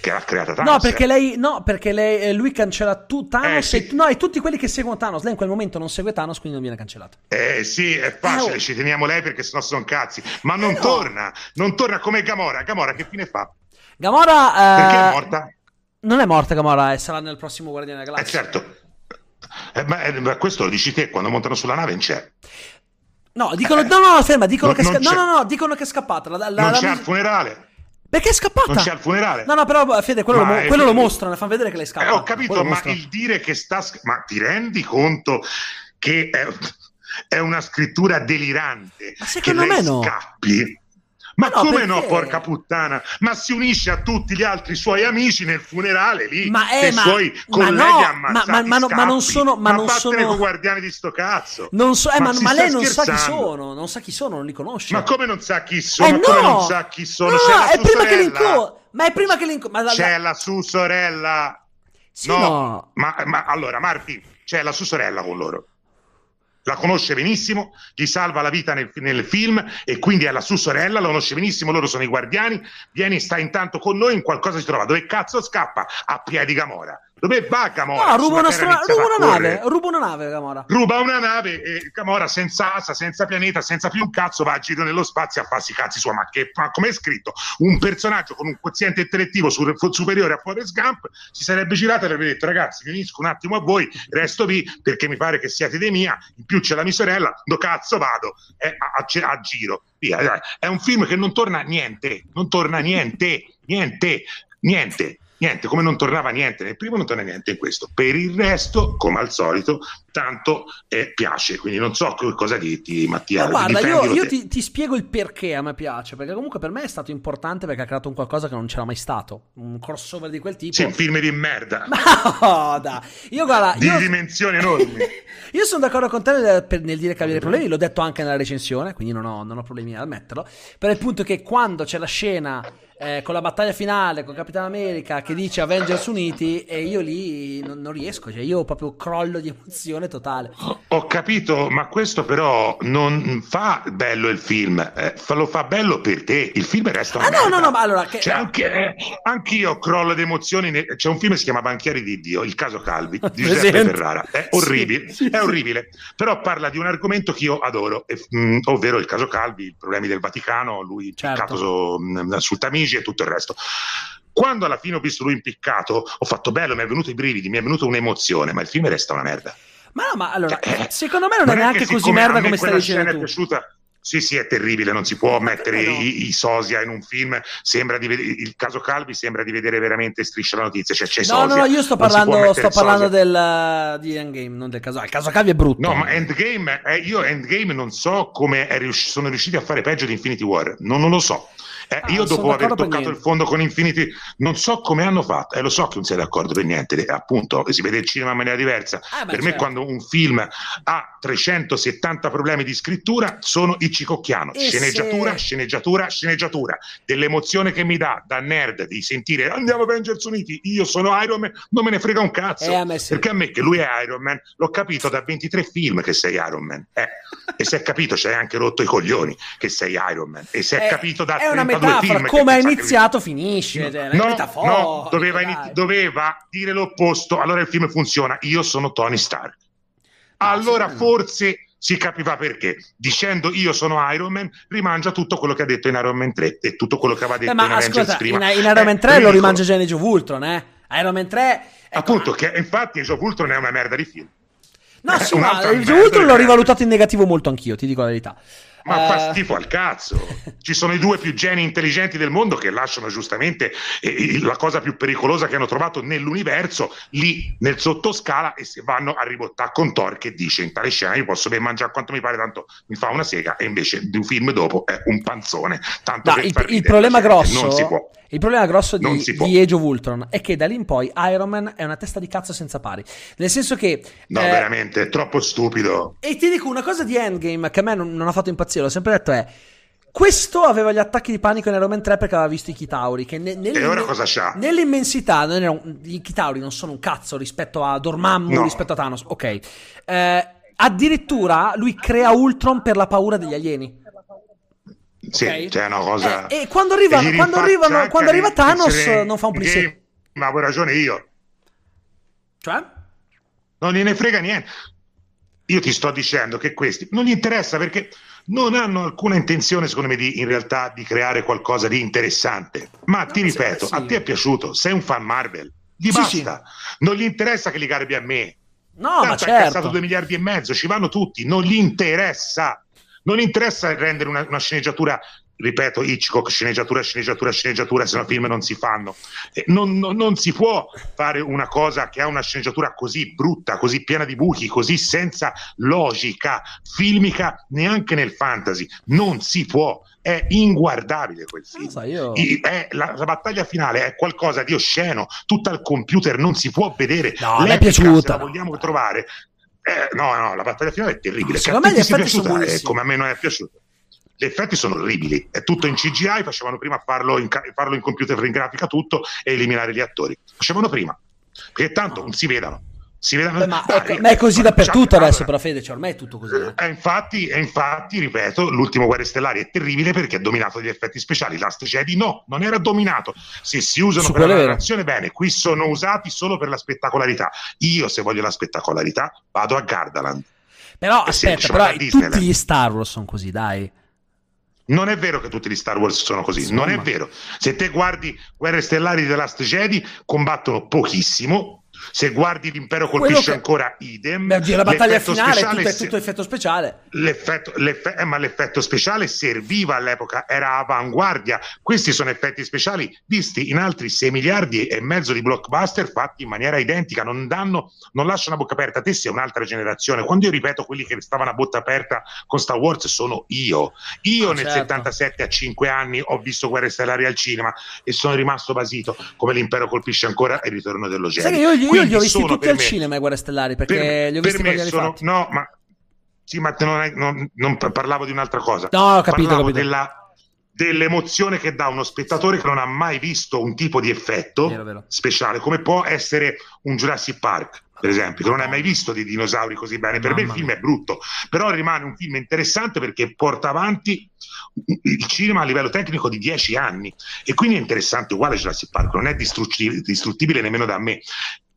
che ha creata Thanos. No, perché, eh. lei, no, perché lei, eh, lui cancella tu, Thanos eh, sì. e, no, e tutti quelli che seguono Thanos. Lei in quel momento non segue Thanos, quindi non viene cancellato. Eh sì, è facile, oh. ci teniamo lei perché sennò sono cazzi. Ma non eh, no. torna, non torna come Gamora. Gamora che fine fa? Gamora... Perché è morta? Non è morta Gamora, sarà nel prossimo Guardiano della Galassia. Eh certo. Eh, ma, eh, ma, questo lo dici te, quando montano sulla nave non c'è. No, dicono, eh, no, no, ferma, dicono, non, che, sca- no, no, no, dicono che è scappata. La, la, non la, c'è al funerale. Perché è scappata? Non c'è al funerale. No, no, però Fede, quello, lo, quello lo, mostrano, fanno vedere che lei scappa. Eh, ho capito, ma il dire che sta... Ma ti rendi conto che è, è una scrittura delirante? Ma secondo me no. scappi? Ma, ma no, come perché? no, porca puttana? Ma si unisce a tutti gli altri suoi amici nel funerale lì, ma è, i suoi colleghi no, ammazzati ma, ma, ma, ma, non sono... Ma, ma non sono... con guardiani di sto cazzo. Non so, eh, ma, ma lei non sa chi sono, non sa chi sono, non li conosce. Ma come non sa chi sono? Eh, no! come non sa chi sono? No, C'è è prima che l'inco... Ma è prima che l'inco... Ma la, C'è la sua sorella. Sì, no. no. Ma, ma allora, Marti, c'è la sua sorella con loro la conosce benissimo, gli salva la vita nel, nel, film e quindi è la sua sorella, la conosce benissimo, loro sono i guardiani, vieni, sta intanto con noi, in qualcosa si trova, dove cazzo scappa? A piedi Gamora. Dove va Gamora? No, ruba una, stra- ruba una nave, ruba una nave Gamora. Ruba una nave e Gamora senza asa, senza pianeta, senza più un cazzo va a giro nello spazio a farsi cazzi sua. Ma che ma come è scritto? Un personaggio con un quoziente intellettivo su- superiore a Forrest Gump si sarebbe girato e avrebbe detto ragazzi mi unisco un attimo a voi, resto qui perché mi pare che siate dei mia, in più c'è la mia sorella, do cazzo vado eh, a, a, a, giro. Via. È un film che non torna niente, non torna niente, niente, niente niente, come non tornava niente nel primo, non torna niente in questo. Per il resto, come al solito, tanto eh, piace. Quindi non so cosa dirti, Mattia. Ma guarda, io, io ti, ti, spiego il perché a me piace, perché comunque per me è stato importante perché ha creato un qualcosa che non c'era mai stato, un crossover di quel tipo. Sì, un film di merda. [LAUGHS] No, da. Io guarda, di io... dimensioni enormi. [LAUGHS] io sono d'accordo con te nel, nel dire che aveva dei problemi, l'ho detto anche nella recensione, quindi non ho, non ho problemi ad ammetterlo. Per il punto che quando c'è la scena eh, con la battaglia finale con Capitan America che dice Avengers Uniti e io lì non, non, riesco, cioè io proprio crollo di emozione totale. Ho capito, ma questo però non fa bello il film, eh, lo fa bello per te, il film resta Ah no, no, no, ma allora... Che... Cioè, anche, eh, anch'io crollo di emozioni, c'è un film che si chiama Banchieri di Dio, il caso Calvi, [LAUGHS] di Giuseppe Ferrara, è orribile, sì, è orribile, però parla di un argomento che io adoro, mh, mm, ovvero il caso Calvi, i problemi del Vaticano, lui certo. su, mh, sul Tamigi, Parigi e tutto il resto. Quando alla fine ho visto lui impiccato, ho fatto bello, mi è venuto i brividi, mi è venuta un'emozione, ma il film resta una merda. Ma no, ma allora, cioè, secondo me non, non è neanche così merda come stai dicendo tu. È piaciuta, sì, sì, è terribile, non si può mettere no. i, i, sosia in un film, sembra di vedere, il caso Calvi sembra di vedere veramente striscia la notizia, cioè c'è no, sosia. No, no, io sto parlando, sto parlando del, di Endgame, non del caso, il caso Calvi è brutto. No, ma Endgame, eh, io Endgame non so come riusci- sono riusciti a fare peggio di Infinity War, non, non lo so. Eh, ah, io dopo aver toccato il fondo con Infinity non so come hanno fatto, e eh, lo so che non sei d'accordo per niente, appunto si vede il cinema in maniera diversa. Ah, beh, per certo. me quando un film ha 370 problemi di scrittura sono il cicocchiano, e sceneggiatura, se... sceneggiatura, sceneggiatura, dell'emozione che mi dà da nerd di sentire andiamo Avengers Uniti, io sono Iron Man, non me ne frega un cazzo, eh, a sì. perché a me che lui è Iron Man, l'ho capito da 23 film che sei Iron Man, eh. e se è capito ci hai anche rotto i coglioni che sei Iron Man, e se è, è capito da 32 metafora, come è iniziato che... finisce. Cioè, no, no, doveva, inizi- doveva, dire l'opposto, allora il film funziona, io sono Tony Stark. Allora sì, forse si capiva perché. Dicendo io sono Iron Man, rimangia tutto quello che ha detto in Iron Man 3 e tutto quello che aveva detto eh, ma in Avengers prima. In, in Iron Man 3 eh, lo rimanja già Age of Ultron, eh? Iron Man 3... Ecco, Appunto, che infatti Age of Ultron è una merda di film. No, [LAUGHS] sì, ma Age of Ultron l'ho rivalutato in negativo molto anch'io, ti dico la verità. Ma uh... fa schifo al cazzo. Ci sono i due più geni intelligenti del mondo che lasciano giustamente eh, la cosa più pericolosa che hanno trovato nell'universo lì nel sottoscala e se vanno a ribottare con Thor che dice in tale scena io posso ben mangiare quanto mi pare tanto mi fa una sega e invece di un film dopo è un panzone. Tanto no, il, il, problema grosso non si può. Il problema grosso di, di Age of Ultron è che da lì in poi Iron Man è una testa di cazzo senza pari. Nel senso che. No, eh, veramente, è troppo stupido. E ti dico una cosa di Endgame che a me non, non ha fatto impazzire, l'ho sempre detto è. Questo aveva gli attacchi di panico in Iron Man 3 perché aveva visto i Chitauri. Che ne, e ora cosa c'ha? Nell'immensità, i Chitauri non sono un cazzo rispetto a Dormammu, no. rispetto a Thanos. Ok. Eh, addirittura lui crea Ultron per la paura degli alieni. Sì, okay? c'è una cosa. Eh, e quando, arriva, e quando, arrivano, quando arriva Thanos non fa un plisè. Ma avevo ragione io. Cioè? Non gliene frega niente. Io ti sto dicendo che questi non gli interessa perché non hanno alcuna intenzione, secondo me, di, in realtà di creare qualcosa di interessante. Ma no, ti ripeto, sì. a te è piaciuto, sei un fan Marvel, gli sì, basta. Sì. Non gli interessa che li garbi a me. No, Tanto ma certo. ha cassato 2 miliardi e mezzo, ci vanno tutti, non gli interessa. Non interessa rendere una, una sceneggiatura ripeto, Hitchcock, sceneggiatura, sceneggiatura, sceneggiatura, se no film non si fanno. Non, non, non, si può fare una cosa che ha una sceneggiatura così brutta, così piena di buchi, così senza logica filmica neanche nel fantasy. Non si può. È inguardabile quel film. So, io... è, la, la, battaglia finale è qualcosa di osceno, tutta al computer non si può vedere. No, mi è piaciuta. Se la vogliamo trovare, eh, no, no, la battaglia finale è terribile. Secondo me gli effetti sono eh, come a me non è piaciuto. Gli effetti sono orribili, è tutto in CGI, facevano prima farlo in, farlo in computer in grafica tutto e eliminare gli attori. Facevano prima, perché tanto non si vedano. Si vede Beh, ma, [LAUGHS] è, ma, è, così dappertutto adesso, però Fede, cioè, ormai è tutto così. Eh. infatti, e infatti, ripeto, l'ultimo Guerre Stellari è terribile perché ha dominato gli effetti speciali. Last Jedi no, non era dominato. Se si usano Su per la narrazione, bene, qui sono usati solo per la spettacolarità. Io, se voglio la spettacolarità, vado a Gardaland. Però, aspetta, però tutti gli Star Wars sono così, dai. Non è vero che tutti gli Star Wars sono così, Insomma. non è vero. Se te guardi Guerre Stellari di The Last Jedi, combattono pochissimo, Se guardi l'impero colpisce che... ancora idem. Beh, la battaglia finale tutto, è tutto effetto speciale. L'effetto, l'eff- eh, ma l'effetto speciale serviva all'epoca, era avanguardia. Questi sono effetti speciali visti in altri 6 miliardi e mezzo di blockbuster fatti in maniera identica, non danno, non lasciano a bocca aperta. Te sei un'altra generazione. Quando io ripeto quelli che stavano a bocca aperta con Star Wars sono io. Io ah, nel certo. 77 a 5 anni ho visto Guerre Stellari al cinema e sono rimasto basito come l'impero colpisce ancora e il ritorno dello genere. Io, io, io li ho visti tutti al me, cinema i Guerre Stellari perché per, li ho visti per me sono, No, ma sì, ma non, non, non, parlavo di un'altra cosa. No, ho capito, parlavo capito. Della, dell'emozione che dà uno spettatore che non ha mai visto un tipo di effetto vero, vero. speciale, come può essere un Jurassic Park per esempio, che non hai mai visto dei dinosauri così bene. Per Mamma me il film è brutto, però rimane un film interessante perché porta avanti il cinema a livello tecnico di dieci anni e quindi è interessante, uguale Jurassic Park, non è distruttibile nemmeno da me.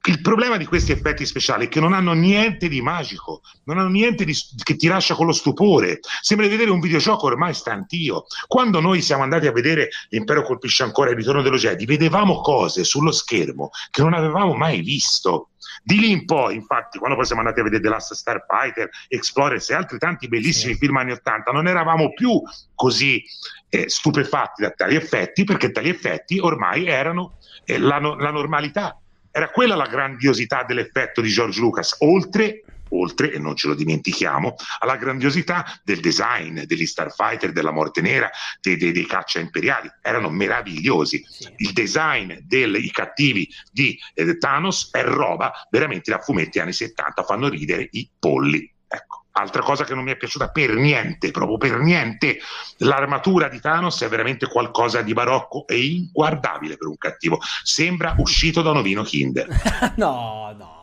Il problema di questi effetti speciali è che non hanno niente di magico, non hanno niente di, che ti lascia con lo stupore. Sembra di vedere un videogioco ormai stantio. Quando noi siamo andati a vedere L'impero colpisce ancora il ritorno dello Jedi, vedevamo cose sullo schermo che non avevamo mai visto. Di lì in poi, infatti, quando poi siamo andati a vedere The Last Starfighter, Explorers e altri tanti bellissimi sì. film anni 80, non eravamo più così eh, stupefatti da tali effetti, perché tali effetti ormai erano eh, la, no- la normalità era quella la grandiosità dell'effetto di George Lucas, oltre oltre, e non ce lo dimentichiamo, alla grandiosità del design degli Starfighter, della Morte Nera, dei, dei, dei caccia imperiali, erano meravigliosi. Sì. Il design dei cattivi di eh, Thanos è roba veramente da fumetti anni 70, fanno ridere i polli. Ecco. Altra cosa che non mi è piaciuta per niente, proprio per niente, l'armatura di Thanos è veramente qualcosa di barocco e inguardabile per un cattivo. Sembra uscito da un ovino Kinder. [LAUGHS] no, no.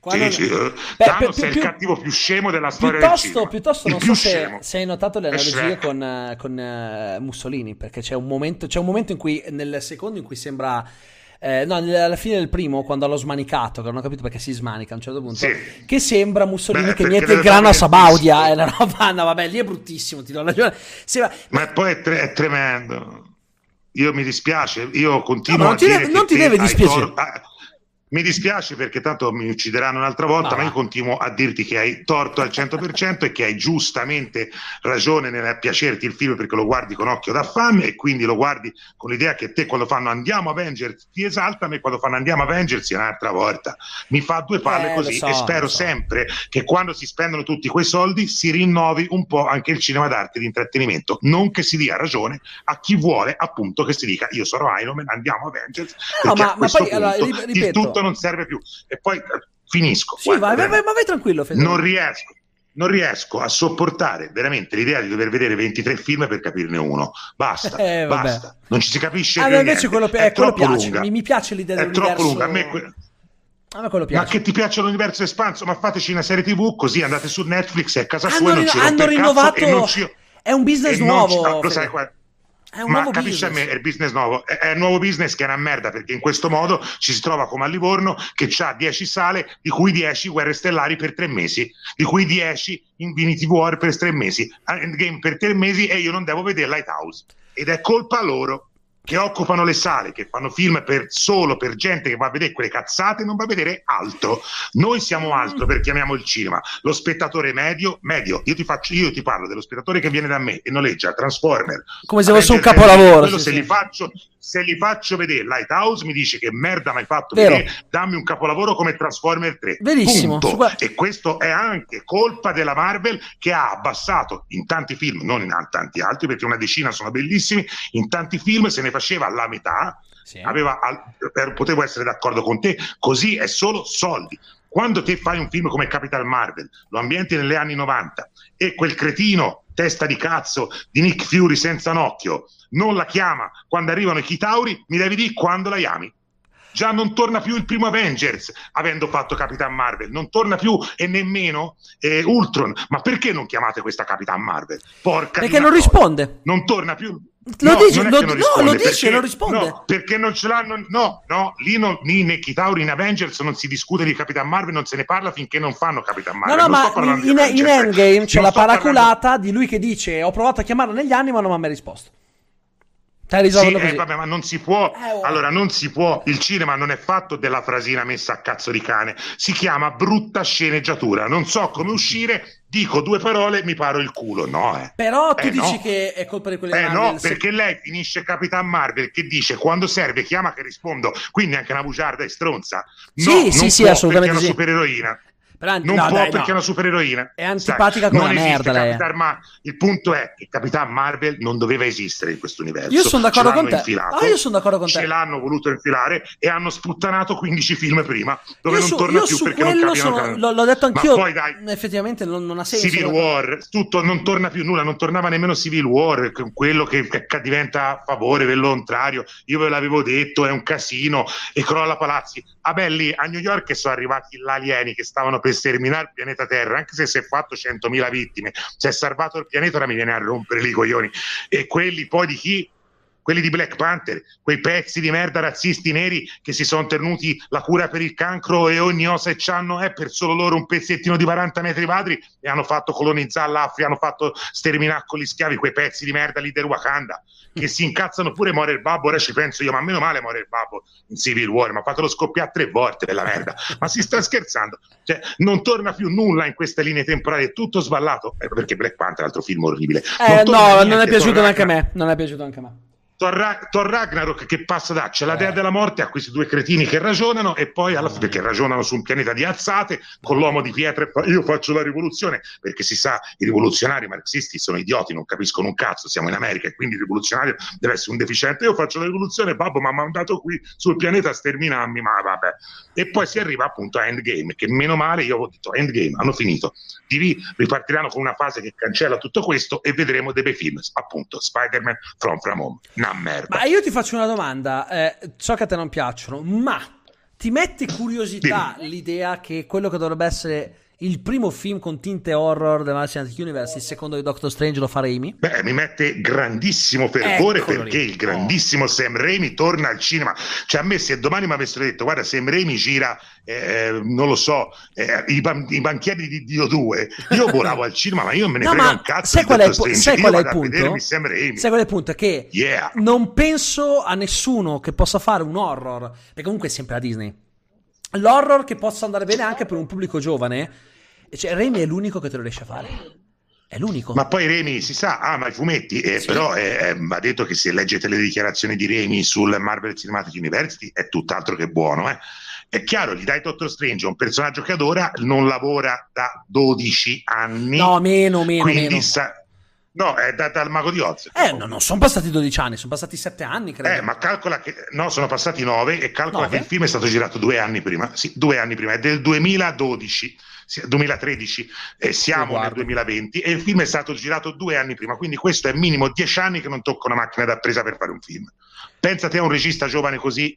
Quando... Sì, sì. Beh, Thanos più, è più, il cattivo più scemo della storia piuttosto, piuttosto non so se, se, hai notato le analogie con, con uh, Mussolini, perché c'è un, momento, c'è un momento in cui, nel secondo, in cui sembra eh, no, alla fine del primo, quando l'ho smanicato, che non ho capito perché si smanica a un certo punto, sì. che sembra Mussolini Beh, che niente il grano a Sabaudia. È una roba, no, vabbè, lì è bruttissimo, ti do ragione. Sembra... Ma poi è, tre- è, tremendo. Io mi dispiace, io continuo no, non a ti dire non ti deve dispiacere. Tor- mi dispiace perché tanto mi uccideranno un'altra volta, ah. ma io continuo a dirti che hai torto al 100% e che hai giustamente ragione nel piacerti il film perché lo guardi con occhio da fan e quindi lo guardi con l'idea che te quando fanno andiamo Avengers ti esalta, me quando fanno andiamo Avengers un'altra volta. Mi fa due palle eh, così so, e spero so. sempre che quando si spendono tutti quei soldi si rinnovi un po' anche il cinema d'arte di intrattenimento, non che si dia ragione a chi vuole appunto che si dica io sono Iron Man, andiamo Avengers, no, ma, ma poi, punto, allora, ripeto, il tutto non serve più. E poi eh, finisco. Sì, guarda, vai, vai, ma vai tranquillo, Fede. Non riesco. Non riesco a sopportare veramente l'idea di dover vedere 23 film per capirne uno. Basta, eh, basta. Non ci si capisce ah, più. Invece quello, è, è quello piace. Mi, mi, piace l'idea è troppo lunga. A me que- a me quello piace. Ma che ti piace l'universo espanso? Ma fateci una serie TV così andate su Netflix e a casa hanno sua non ci hanno rinnovato. È un business nuovo. Ci... Lo sai, qua... È un Ma capisci business. a me, è il business nuovo, è, è un nuovo business che è una merda perché in questo modo ci si trova come a Livorno che ha 10 sale, di cui 10 guerre stellari per tre mesi, di cui 10 Infinity War per tre mesi, Endgame per tre mesi e io non devo vedere Lighthouse. Ed è colpa loro che occupano le sale, che fanno film per, solo per gente che va a vedere quelle cazzate e non va a vedere altro. Noi siamo altro perché amiamo il cinema. Lo spettatore medio, medio, io ti, faccio, io ti parlo dello spettatore che viene da me e noleggia Transformer. Come se fosse un capolavoro. Sì, se, sì. Li faccio, se li faccio vedere Lighthouse mi dice che merda mi hai fatto Vero. vedere, dammi un capolavoro come Transformer 3. Verissimo. Su... E questo è anche colpa della Marvel che ha abbassato in tanti film, non in tanti altri perché una decina sono bellissimi, in tanti film se ne faceva la metà, sì. aveva, potevo essere d'accordo con te, così è solo soldi. Quando te fai un film come Capital Marvel, lo ambienti negli anni 90 e quel cretino testa di cazzo di Nick Fury senza un occhio non la chiama quando arrivano i Chitauri, mi devi dire quando la chiami già non torna più il primo Avengers avendo fatto Capitan Marvel, non torna più e nemmeno eh, Ultron. Ma perché non chiamate questa Capitan Marvel? Porca Perché non risponde. Non torna più. Lo no, dice, lo, no, lo dice, perché, non risponde. No, perché non ce l'hanno. No, no, lì non, né Kitauri in Avengers non si discute di Capitan Marvel, non se ne parla finché non fanno Capitan Marvel. No, no, non ma in, in, Endgame c'è la paraculata parlando... di lui che dice: Ho provato a chiamarlo negli anni, ma non mi ha mai risposto. Sì, eh, vabbè, ma non si può. Eh, oh. Allora, non si può. Il cinema non è fatto della frasina messa a cazzo di cane. Si chiama brutta sceneggiatura. Non so come uscire. Dico due parole, mi paro il culo. No, eh. Però tu eh, dici no. che è colpa di quelle Eh no, perché lei finisce Capitan Marvel che dice quando serve chiama che rispondo. Quindi anche una bugiarda e stronza. No, sì, sì, sì, assolutamente. Perché è una supereroina. Però, non no, può dai, perché no. è una supereroina. È antipatica Sai, come la merda lei. Ma- il punto è che Capitan Marvel non doveva esistere in questo universo. Io sono d'accordo con te. Ah, io sono d'accordo con ce te. l'hanno voluto infilare e hanno sputtanato 15 film prima, dove io non su, torna più perché non capiano sono, l'ho, l'ho detto anch'io. Ma poi dai, effettivamente non, non ha senso. Civil War, tutto non torna più nulla, non tornava nemmeno Civil War, quello che, che diventa a favore del contrario. Io ve l'avevo detto, è un casino e crolla palazzi. Ah beh, lì a New York sono arrivati gli alieni che stavano per sterminare il pianeta Terra, anche se si è fatto 100.000 vittime, si è salvato il pianeta, ora mi viene a rompere i coglioni. E quelli poi di chi? Quelli di Black Panther, quei pezzi di merda razzisti neri che si sono tenuti la cura per il cancro e ogni osa e c'hanno è per solo loro un pezzettino di 40 metri quadri e hanno fatto colonizzare l'Africa, hanno fatto sterminare con gli schiavi quei pezzi di merda lì del Wakanda che si incazzano pure muore il babbo, ora ci penso io, ma meno male muore il babbo in Civil War, ma fatelo scoppiare tre volte per la merda, ma si sta scherzando, cioè non torna più nulla in queste linee temporali, è tutto sballato, eh, perché Black Panther è un altro film orribile. Eh, non no, niente, non è piaciuto neanche a me, non è piaciuto anche a me. Thor, Ragnarok che passa da c'è la dea della morte a questi due cretini che ragionano e poi alla fine che ragionano su un pianeta di alzate con l'uomo di pietra e poi io faccio la rivoluzione perché si sa i rivoluzionari marxisti sono idioti non capiscono un cazzo siamo in America e quindi il rivoluzionario deve essere un deficiente. Io faccio la rivoluzione babbo mi ha mandato qui sul pianeta a sterminarmi ma vabbè. E poi si arriva appunto a Endgame che meno male io ho detto Endgame hanno finito. Di lì ripartiranno con una fase che cancella tutto questo e vedremo dei bei film appunto Spider-Man From From Home. Una merda. Ma io ti faccio una domanda, eh, so che a te non piacciono, ma ti mette curiosità Dimmi. l'idea che quello che dovrebbe essere il primo film con tinte horror della Cinematic Universe, il secondo di Doctor Strange lo fa Raimi? Beh, mi mette grandissimo fervore Eccolo perché lì. il grandissimo oh. Sam Raimi torna al cinema. Cioè, a me se domani mi avessero detto, guarda, Sam Raimi gira, eh, non lo so, eh, i, ban- i, banchieri di Dio 2, io volavo al cinema, ma io me ne no, frega un cazzo sai qual, è pu- sai qual è il punto? Sai qual è il punto? È che yeah. non penso a nessuno che possa fare un horror, perché comunque è sempre la Disney l'horror che possa andare bene anche per un pubblico giovane. Cioè, Remy è l'unico che te lo riesce a fare. È l'unico. Ma poi Remy si sa, ama i fumetti, eh, sì. però eh, va detto che se leggete le dichiarazioni di Remy sul Marvel Cinematic University è tutt'altro che buono. Eh. È chiaro, gli dai Doctor Strange, un personaggio che adora, non lavora da 12 anni. No, meno, meno, meno. Sa- No, è da, dal Mago di Oz. Eh, no, non sono passati 12 anni, sono passati 7 anni, credo. Eh, ma calcola che... No, sono passati 9 e calcola 9? che il film è stato girato due anni prima. Sì, due anni prima, è del 2012. 2013 e siamo nel 2020 e il film è stato girato due anni prima, quindi questo è minimo dieci anni che non tocca una macchina da presa per fare un film. Pensate a un regista giovane così,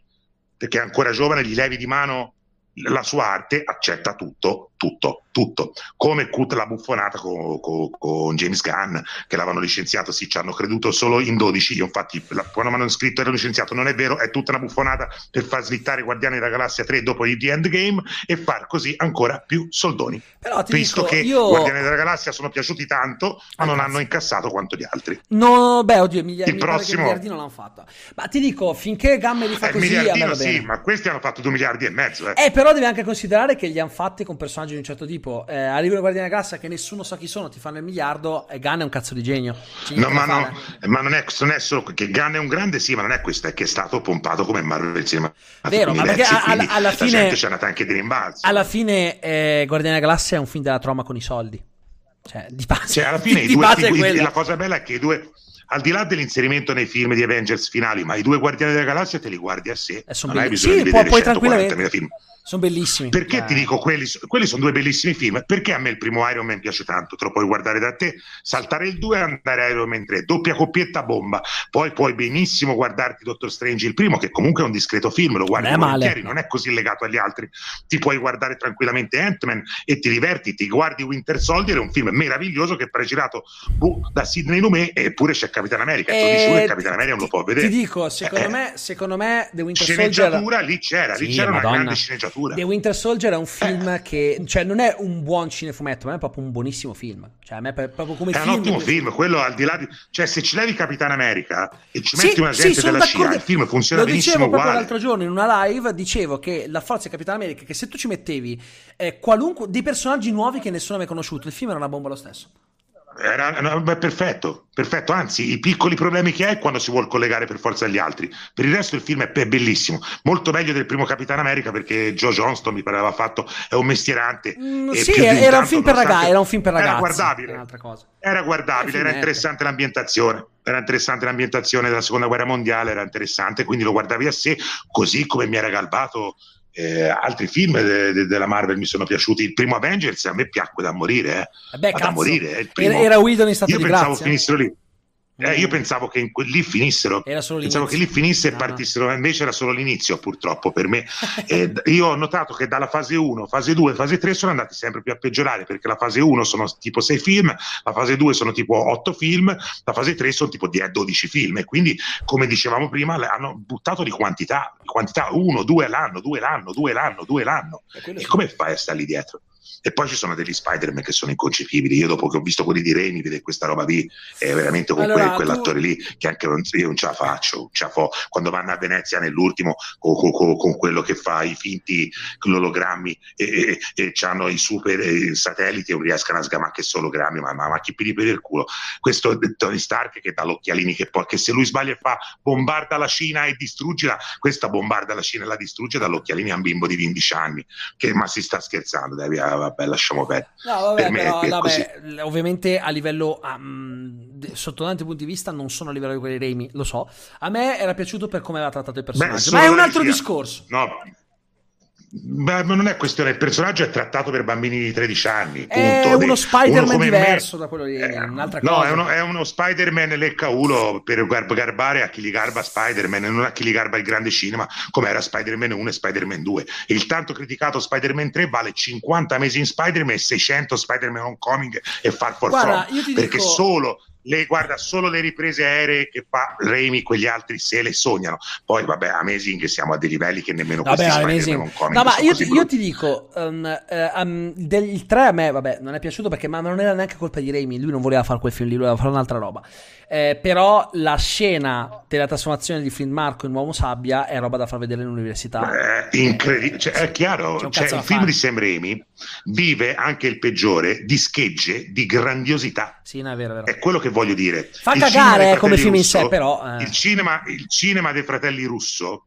perché è ancora giovane, gli levi di mano la sua arte, accetta tutto, tutto, tutto, come Cut la buffonata con, con, con, James Gunn, che l'avevano licenziato, sì, ci hanno creduto solo in 12, io infatti la, quando mi hanno scritto ero licenziato, non è vero, è tutta una buffonata per far slittare Guardiani della Galassia 3 dopo il The Endgame e far così ancora più soldoni. Però ti Visto dico, che io... Guardiani della Galassia sono piaciuti tanto, ma non hanno incassato quanto gli altri. No, beh, oddio, miliardi, il prossimo... miliardino l'hanno fatto. Ma ti dico, finché Gamme li fa eh, così, miliardino sì, ma questi hanno fatto 2 miliardi e mezzo. Eh, eh però devi anche considerare che li hanno fatti con personaggi di un certo tipo eh, arrivano i Guardiani della Galassia che nessuno sa chi sono, ti fanno il miliardo e Gunn è un cazzo di genio. No, ma, no, ma non, è, non, è, solo che Gunn è un grande, sì, ma non è questo, è che è stato pompato come Marvel Cinema. Vero, ma perché alla, alla fine c'è andata anche di rimbalzo. Alla fine eh, Guardiani della Galassia è un film della troma con i soldi. Cioè, di base, cioè, alla [LAUGHS] fine di, i due, i, la cosa bella è che i due al di là dell'inserimento nei film di Avengers finali, ma i due Guardiani della Galassia te li guardi a sé. Eh, non hai bisogno sì, di vedere puoi, puoi film. Sono bellissimi. Perché eh. ti dico quelli, quelli sono due bellissimi film? Perché a me il primo Iron Man piace tanto, te lo puoi guardare da te, saltare il 2 e andare a Iron Man 3, doppia coppietta bomba. Poi puoi benissimo guardarti Doctor Strange il primo, che comunque è un discreto film, lo guardi non volentieri, non è così legato agli altri. Ti puoi guardare tranquillamente Ant-Man e ti diverti, ti guardi Winter Soldier, è un film meraviglioso che è girato boh, da Sidney Lumet eppure c'è Capitan America. Tu dici che Capitan America non lo può vedere. Ti dico, secondo, eh. me, secondo me The Winter Soldier... lì c'era, lì c'era Madonna. una grande sceneggiatura. The Winter Soldier è un film eh. che, cioè non è un buon cinefumetto, ma è proprio un buonissimo film. Cioè a me proprio come è film... È un ottimo film, quello al di là di... Cioè se ci levi Capitan America e ci metti sì, una gente sì, della d'accordo. CIA, il film funziona lo benissimo dicevo proprio l'altro giorno in una live, dicevo che la forza di Capitan America, che se tu ci mettevi eh, qualunque... dei personaggi nuovi che nessuno aveva conosciuto, il film era una bomba lo stesso. Era, no, beh, perfetto, perfetto. Anzi, i piccoli problemi che hai quando si vuole collegare per forza agli altri. Per il resto, il film è, è bellissimo, molto meglio del primo Capitano America perché Joe Johnston mi pare aveva fatto è un mestierante. Mm, sì, era un, film per ragazzi, era un film per ragazzi. Era guardabile, era, guardabile, era interessante l'ambientazione. Era interessante l'ambientazione della seconda guerra mondiale, era interessante, quindi lo guardavi a sé, così come mi era galbato eh, altri film de- de- della Marvel mi sono piaciuti. Il primo Avengers a me piacque da morire, eh. Beh, da morire. Eh. Era Whedon in stato Io di pensavo grazia. finissero lì. Eh, io pensavo che que- lì finissero, pensavo che lì finisse e no, partissero, no. invece era solo l'inizio purtroppo per me. [LAUGHS] eh, io ho notato che dalla fase 1, fase 2, fase 3 sono andati sempre più a peggiorare perché la fase 1 sono tipo 6 film, la fase 2 sono tipo 8 film, la fase 3 sono tipo 12 film e quindi come dicevamo prima hanno buttato di quantità, di quantità 1, 2 l'anno, 2 l'anno, 2 l'anno, 2 l'anno. E, e come fai a stare lì dietro? E poi ci sono degli Spider-Man che sono inconcepibili. Io dopo che ho visto quelli di Raimi, vedere questa roba lì, è veramente con allora, quel, quell'attore tu... lì che anche non, io non ce la faccio, ce la fo. Quando vanno a Venezia nell'ultimo con, con, con quello che fa i finti ologrammi e, e, e hanno i super eh, satelliti e non riescono a sgamare che solo grammi, ma, ma, ma chi pili per il culo. Questo Tony Stark che dà l'occhialini che poi, che se lui sbaglia e fa bombarda la Cina e distruggila, questa bombarda la Cina e la distrugge dall'occhialini a un bimbo di 15 anni. Che, ma si sta scherzando, devi, vabbè, lasciamo perdere. No, vabbè, per però, me vabbè, ovviamente a livello, um, sotto tanti punti di vista, non sono a livello di quelli Raimi, lo so. A me era piaciuto per come aveva trattato il personaggio, Beh, ma è un altro discorso. No, ma non è questione, il personaggio è trattato per bambini di 13 anni. Punto. È uno Spider-Man uno diverso me, da quello di eh, un'altra no, cosa. No, è uno, è uno Spider-Man leccaulo per garbare a chi gli garba Spider-Man e non a chi gli garba il grande cinema, come era Spider-Man 1 e Spider-Man 2. Il tanto criticato Spider-Man 3 vale 50 mesi in Spider-Man e 600 Spider-Man Homecoming e Far For Guarda, From. Perché dico... solo le guarda solo le riprese aeree che fa Raimi, quegli altri se le sognano. Poi, vabbè, Amazing siamo a dei livelli che nemmeno vabbè, questi non No, ma io ti, io ti, dico, um, uh, um, del, il 3 a me, vabbè, non è piaciuto perché ma non era neanche colpa di Raimi, lui non voleva fare quel film lì, lui voleva fare un'altra roba. Eh, però la scena della trasformazione di Flint Marco in uomo sabbia è roba da far vedere all'università. Eh, incredibile, cioè, è chiaro, cioè, il film di Sam Raimi vive anche il peggiore di schegge di grandiosità. Sì, no, è vero, è vero. È quello che voglio dire. Fa cagare come film in sé, però. Eh. Il, cinema, il cinema dei fratelli Russo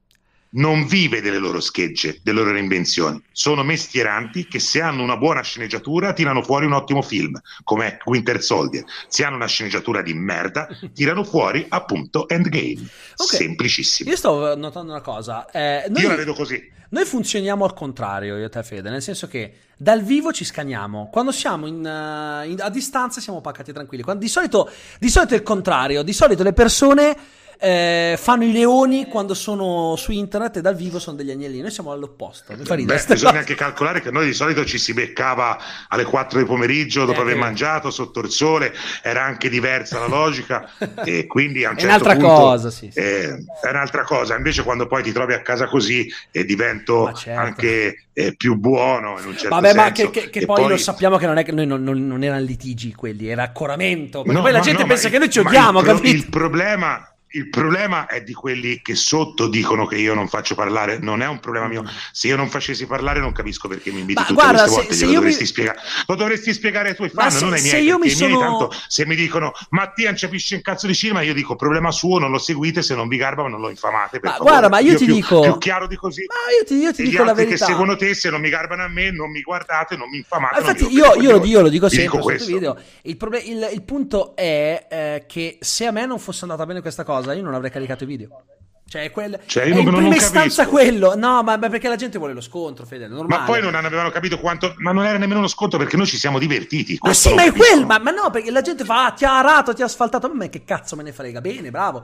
non vive delle loro schegge, delle loro invenzioni. Sono mestieranti che se hanno una buona sceneggiatura tirano fuori un ottimo film, come Winter Soldier. Se hanno una sceneggiatura di merda, tirano fuori appunto Endgame. Okay. Semplicissimo. Io sto notando una cosa. Eh, noi, io la vedo così. Noi funzioniamo al contrario, io e te Fede, nel senso che dal vivo ci scaniamo. Quando siamo in, uh, in, a distanza siamo pacati tranquilli. Quando, di, solito, di solito è il contrario. Di solito le persone eh, fanno i leoni quando sono su internet e dal vivo sono degli agnellini. Noi siamo all'opposto. Beh, bisogna [LAUGHS] anche calcolare che noi di solito ci si beccava alle 4 del pomeriggio dopo eh, aver eh. mangiato sotto il sole, era anche diversa la logica [LAUGHS] e quindi a un certo un'altra punto cosa, sì, sì. Eh, è un'altra cosa. Invece quando poi ti trovi a casa così e divento certo. anche eh, più buono in un certo Vabbè, senso. ma che, che, che poi, poi, lo sappiamo che non è che noi non, non, non erano litigi quelli, era accoramento. No, poi la gente no, pensa che noi ci odiamo, il, capito? Il problema il problema è di quelli che sotto dicono che io non faccio parlare, non è un problema mio. Se io non facessi parlare, non capisco perché mi inviti Ma tutte guarda, queste volte. Se, lo, dovresti mi... spiegare. lo dovresti spiegare ai tuoi fan, se, non ai miei. Se io mi sono... miei, tanto, se mi dicono Mattia non capisce un cazzo di cinema, io dico problema suo, non lo seguite. Se non vi garba, non lo infamate. ma favore. guarda, ma io, io ti più, dico più chiaro di così. Ma io ti, io ti dico la verità. che seguono te, se non mi garbano a me, non mi guardate, non mi infamate. infatti, io, io, io, lo dico sempre dico video. Il, problem- il, il, punto è eh, che se a me non fosse andata bene questa cosa, io non avrei caricato i video. Cioè, quel... cioè io non, in prima istanza quello. No, ma perché la gente vuole lo scontro, Fede, Ma poi non avevano capito quanto... Ma non era nemmeno uno scontro perché noi ci siamo divertiti. Ma sì, ma è quello. Ma, ma, no, perché la gente fa, ah, ti ha arato, ti ha asfaltato. Ma che cazzo me ne frega? Bene, bravo.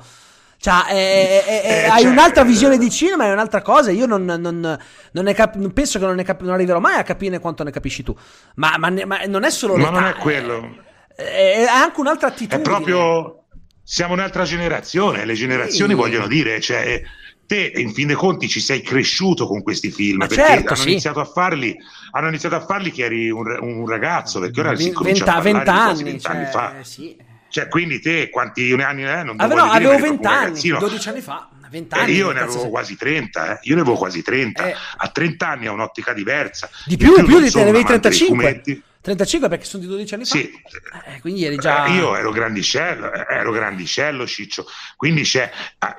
Cioè, è, è, è, eh, hai cioè, un'altra visione di cinema, è un'altra cosa. Io non, non, non cap- penso che non, cap- non, arriverò mai a capire quanto ne capisci tu. Ma, ma, ne- ma non è solo Ma non è quello. È, anche un'altra attitudine. È proprio siamo un'altra generazione, le generazioni sì. vogliono dire, cioè, te in fin dei conti ci sei cresciuto con questi film Ma perché certo, hanno, sì. iniziato a farli, hanno iniziato a farli che eri un, un ragazzo, perché ora si comincia 20, a parlare 20 anni, 20 cioè, anni fa. Sì. Cioè, quindi te quanti anni eh? Non Avevo, dire, avevo eri 20 un anni, ragazzino. 12 anni fa. 20 Eh, anni, io ne avevo sei? quasi 30, eh. io ne avevo quasi 30. Eh. A 30 anni ho un'ottica diversa. Di più, più non di te, ne avevi un amante dei 35. Fumetti. 35 perché sono di 12 anni fa. Sì, Eh, quindi eri già... Eh, io ero grandicello, eh, ero grandicello, Ciccio. Quindi c'è. ah,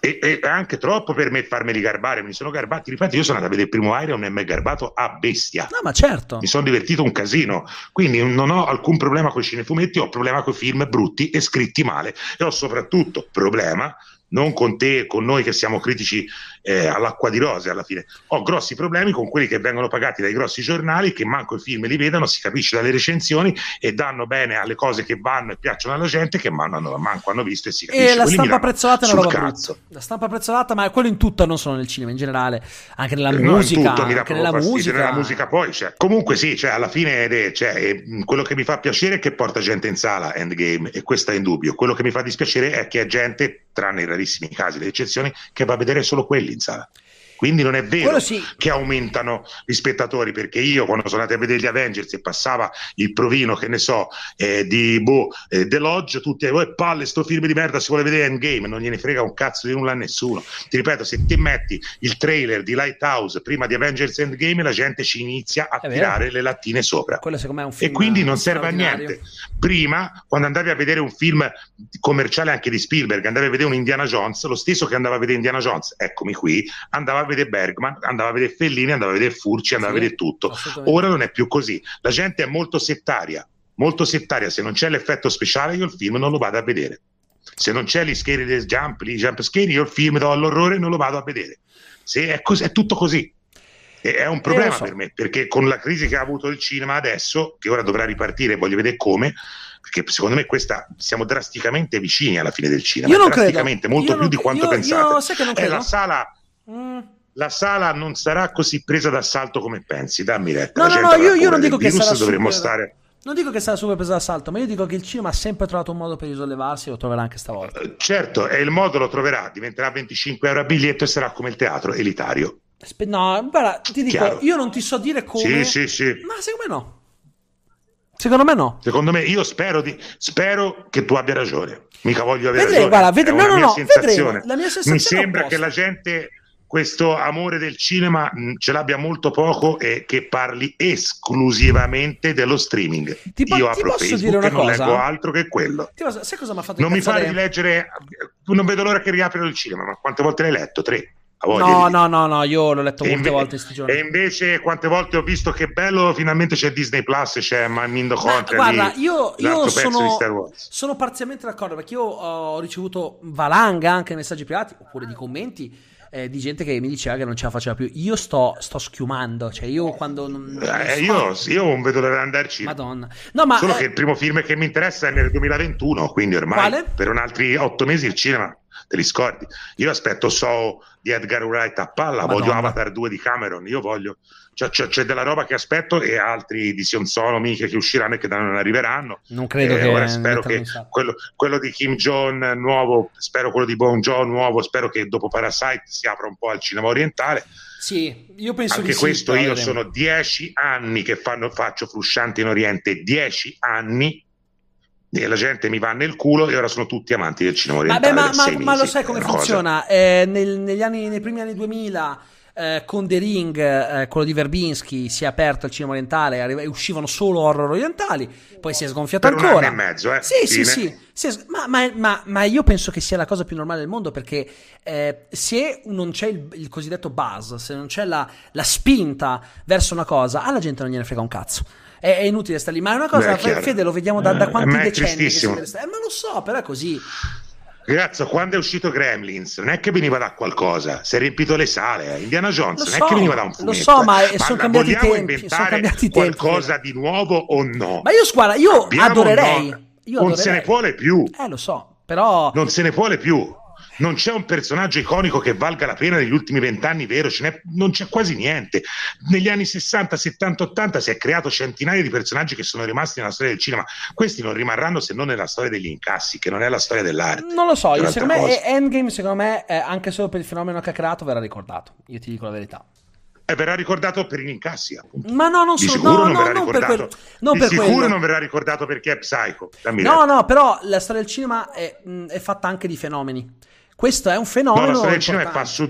E, e anche troppo per me farmeli garbare, mi sono garbati, ripeto, io sono andato a vedere il primo Iron e mi è garbato a bestia. No, ma certo. Mi sono divertito un casino, quindi non ho alcun problema con i cinefumetti, ho problema con i film brutti e scritti male e ho soprattutto problema non con te, con noi che siamo critici eh, all'acqua di rose alla fine. Ho grossi problemi con quelli che vengono pagati dai grossi giornali, che manco i film li vedono, si capisce dalle recensioni e danno bene alle cose che vanno e piacciono alla gente, che manco hanno, manco hanno visto e si capisce. E la Quelli stampa prezzolata è una roba cazzo. brutta. La stampa prezzolata, ma quello in tutto, non solo nel cinema, in generale, anche nella No, in musica. tutto anche nella fastidio, musica. nella musica poi cioè. comunque sì cioè, alla fine eh, cioè, eh, quello che mi fa piacere è che porta gente in sala Endgame e questo è indubbio quello che mi fa dispiacere è che è gente tranne i rarissimi casi le eccezioni che va a vedere solo quelli in sala quindi non è vero sì. che aumentano gli spettatori perché io quando sono andato a vedere gli Avengers e passava il provino che ne so eh, di boh, eh, The Lodge tutti e palle sto film di merda si vuole vedere Endgame non gliene frega un cazzo di nulla a nessuno ti ripeto se ti metti il trailer di Lighthouse prima di Avengers Endgame la gente ci inizia a È vero. tirare le lattine sopra e quindi non serve a niente. Prima, quando andavi a vedere un film commerciale anche di Spielberg, andavi a vedere un Indiana Jones, lo stesso che andava a vedere Indiana Jones, eccomi qui, andava a vedere Bergman, andava a vedere Fellini, andava a vedere Furci, andava Sì, a vedere tutto. Ora non è più così. La gente è molto settaria, molto settaria. Se non c'è l'effetto speciale, io il film non lo vado a vedere. Se non c'è gli scary del jump, gli jump scary, io il film do all'orrore e non lo vado a vedere. Se è, così, è tutto così. E è un problema Eh, so. per me, perché con la crisi che ha avuto il cinema adesso, che ora dovrà ripartire, voglio vedere come, perché secondo me questa siamo drasticamente vicini alla fine del cinema, Io non credo. drasticamente, molto Io più non- di quanto io- pensate. io sai che non credo? la sala Mm. La sala non sarà così presa d'assalto come pensi, dammi retta. No, no, no, io- io non dico che sarà dovremmo super- stare Non dico che sarà super preso d'assalto, ma io dico che il cinema ha sempre trovato un modo per risollevarsi e lo troverà anche stavolta. Eh, Certo, e il modo lo troverà, diventerà 25 euro a biglietto e sarà come il teatro elitario. Spe- no, guarda, ti dico, Chiaro. io non ti so dire come. Sì, sì, sì. Ma secondo me no. Secondo me no. Secondo me, io spero, di, spero che tu abbia ragione. Mica voglio avere Vedremo, ragione. guarda, vedremo. No, no, no, sensazione. vedremo. La mia sensazione Mi sembra opposta. che la gente questo amore del cinema mh, ce l'abbia molto poco e che parli esclusivamente dello streaming. Ti po- io ti apro posso Facebook dire e non cosa? leggo altro che quello. Posso- sai cosa mi ha fatto Non mi fa incazzare? rileggere, non vedo l'ora che riaprano il cinema, ma quante volte l'hai letto? Tre. No, no, no, no, io l'ho letto E molte inve- volte in sti giorni. E invece quante volte ho visto che bello, finalmente c'è Disney Plus, c'è Mindo Contra guarda, lì, io, io sono, sono parzialmente d'accordo perché io ho ricevuto valanga anche messaggi privati oppure di commenti eh, di gente che mi diceva che non ce la faceva più. Io sto, sto schiumando, cioè io quando non, Eh, io, io non vedo l'ora di andarci. Madonna. No, ma Solo eh, che il primo film che mi interessa è nel 2021, quindi ormai Quale? per un altri otto mesi il cinema te li scordi. Io aspetto So di Edgar Wright a palla, Madonna. voglio Avatar 2 di Cameron, io voglio cioè, c'è, c'è della roba che aspetto e altri di Sion Sono, miche che usciranno e che non arriveranno. non credo Eh, che ora spero che quello, quello di Kim Jong nuovo, spero quello di Bon Joon nuovo, spero che dopo Parasite si apra un po' al cinema orientale. Sì, io penso Anche sì, questo però io sono dieci anni che fanno, faccio frusciante in Oriente, dieci anni e la gente mi va nel culo e ora sono tutti amanti del cinema Vabbè, orientale. ma, per ma- sei ma lo sai come funziona? Eh, nel- negli anni, nei primi anni 2000, eh, con The Ring, eh, quello di Verbinski, si è aperto il cinema orientale, e uscivano solo horror orientali, poi si è sgonfiato Per ancora. e mezzo, eh, Sì, fine. sì. sì, è- ma, ma- ma- ma io penso che sia la cosa più normale del mondo perché eh, se non c'è il, il cosiddetto buzz, se non c'è la, la spinta verso una cosa, alla gente non gliene frega un cazzo. È, inutile stare lì, ma è una cosa, Beh, è. Fede, lo vediamo da, da Eh, quanti decenni sta- eh, ma lo so, però è così. Ragazzo, quando è uscito Gremlins, non è che veniva da qualcosa, si è riempito le sale. eh. Indiana Jones, Lo non so, è che veniva da un lo fumetto. so, ma, eh. eh, sono cambiati i tempi, sono cambiati i tempi, qualcosa di nuovo o no? Ma io, guarda, io Abbiamo adorerei. no- Io non adorerei. se ne vuole più. Eh, lo so, però... Non se ne vuole più. Non c'è un personaggio iconico che valga la pena negli ultimi vent'anni, vero? non c'è quasi niente. Negli anni 60, 70, 80 si è creato centinaia di personaggi che sono rimasti nella storia del cinema. Questi non rimarranno se non nella storia degli incassi, che non è la storia dell'arte. Non lo so, io, secondo me Endgame, secondo me, anche solo per il fenomeno che ha creato, verrà ricordato. Io ti dico la verità. E verrà ricordato per gli incassi, appunto. Ma no, non di so, sicuro no, non no, verrà non ricordato. per quello. Non di per sicuro quello. non verrà ricordato perché è Psycho. Dammi No, detto. no, però la storia del cinema è, mh, è fatta anche di fenomeni. Questo è un fenomeno. No, la storia del cinema è su,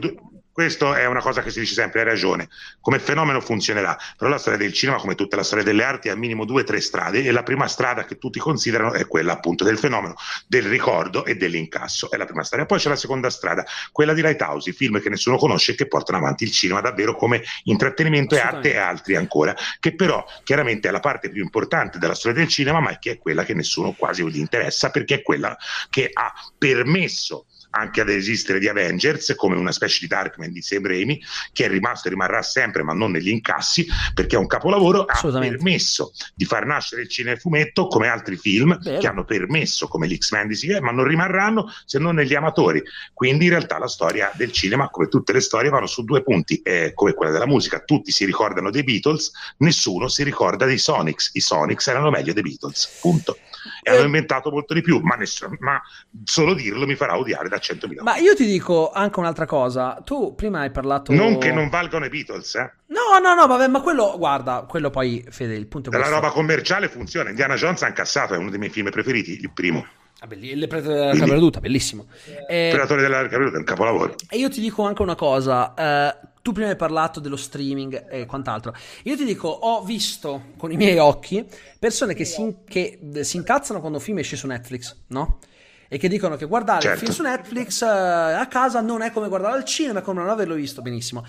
questo è una cosa che si dice sempre, hai ragione. Come fenomeno funzionerà, però la storia del cinema, come tutta la storia delle arti, ha minimo due o tre strade e la prima strada che tutti considerano è quella appunto del fenomeno del ricordo e dell'incasso. È la prima strada. Poi c'è la seconda strada, quella di Lighthouse, i film che nessuno conosce e che portano avanti il cinema davvero come intrattenimento e arte e altri ancora, che però chiaramente è la parte più importante della storia del cinema, ma che è quella che nessuno quasi gli interessa perché è quella che ha permesso anche ad esistere di Avengers come una specie di Darkman di Sam Raimi che è rimasto e rimarrà sempre ma non negli incassi perché è un capolavoro ha permesso di far nascere il cinema e fumetto come altri film Vero. che hanno permesso come l'X-Men di Sigue ma non rimarranno se non negli amatori. Quindi in realtà la storia del cinema come tutte le storie vanno su due punti. Eh, come quella della musica. Tutti si ricordano dei Beatles nessuno si ricorda dei Sonics. I Sonics erano meglio dei Beatles punto e hanno inventato molto di più ma, nessuno, ma solo dirlo mi farà odiare da 100.000 Ma io ti dico anche un'altra cosa. Tu prima hai parlato. non che non valgano i Beatles eh? No, no, no, vabbè, ma quello, guarda, quello poi, Fede, il punto è questo. roba commerciale funziona Indiana Jones ha incassato è uno dei miei film preferiti il primo Ah, belli- Le prete della Capra bellissimo. Eh, Predatore della Capiruta è un capolavoro E io ti dico anche una cosa, eh, tu prima hai parlato dello streaming e quant'altro. Io ti dico, ho visto con i miei occhi persone che si, che, eh, si incazzano quando un film esce su Netflix, no? E che dicono che guardare Certo. il film su Netflix eh, a casa non è come guardarlo al cinema, è come non averlo visto benissimo.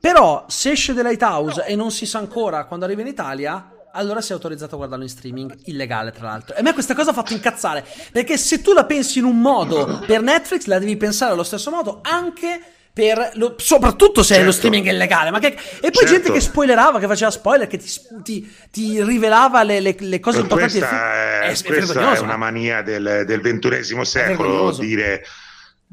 Però se esce The Lighthouse e non si sa ancora quando arriva in Italia, allora sei autorizzato a guardarlo in streaming, illegale tra l'altro. E a me questa cosa ha fatto incazzare, perché se tu la pensi in un modo per Netflix, la devi pensare allo stesso modo anche per lo- soprattutto se Certo. lo streaming è illegale. Ma che- e poi Certo. gente che spoilerava, che faceva spoiler, che ti, ti- ti rivelava le, le- le cose importanti del film. questa, è, È, questa è una ma- mania del, del ventunesimo secolo dire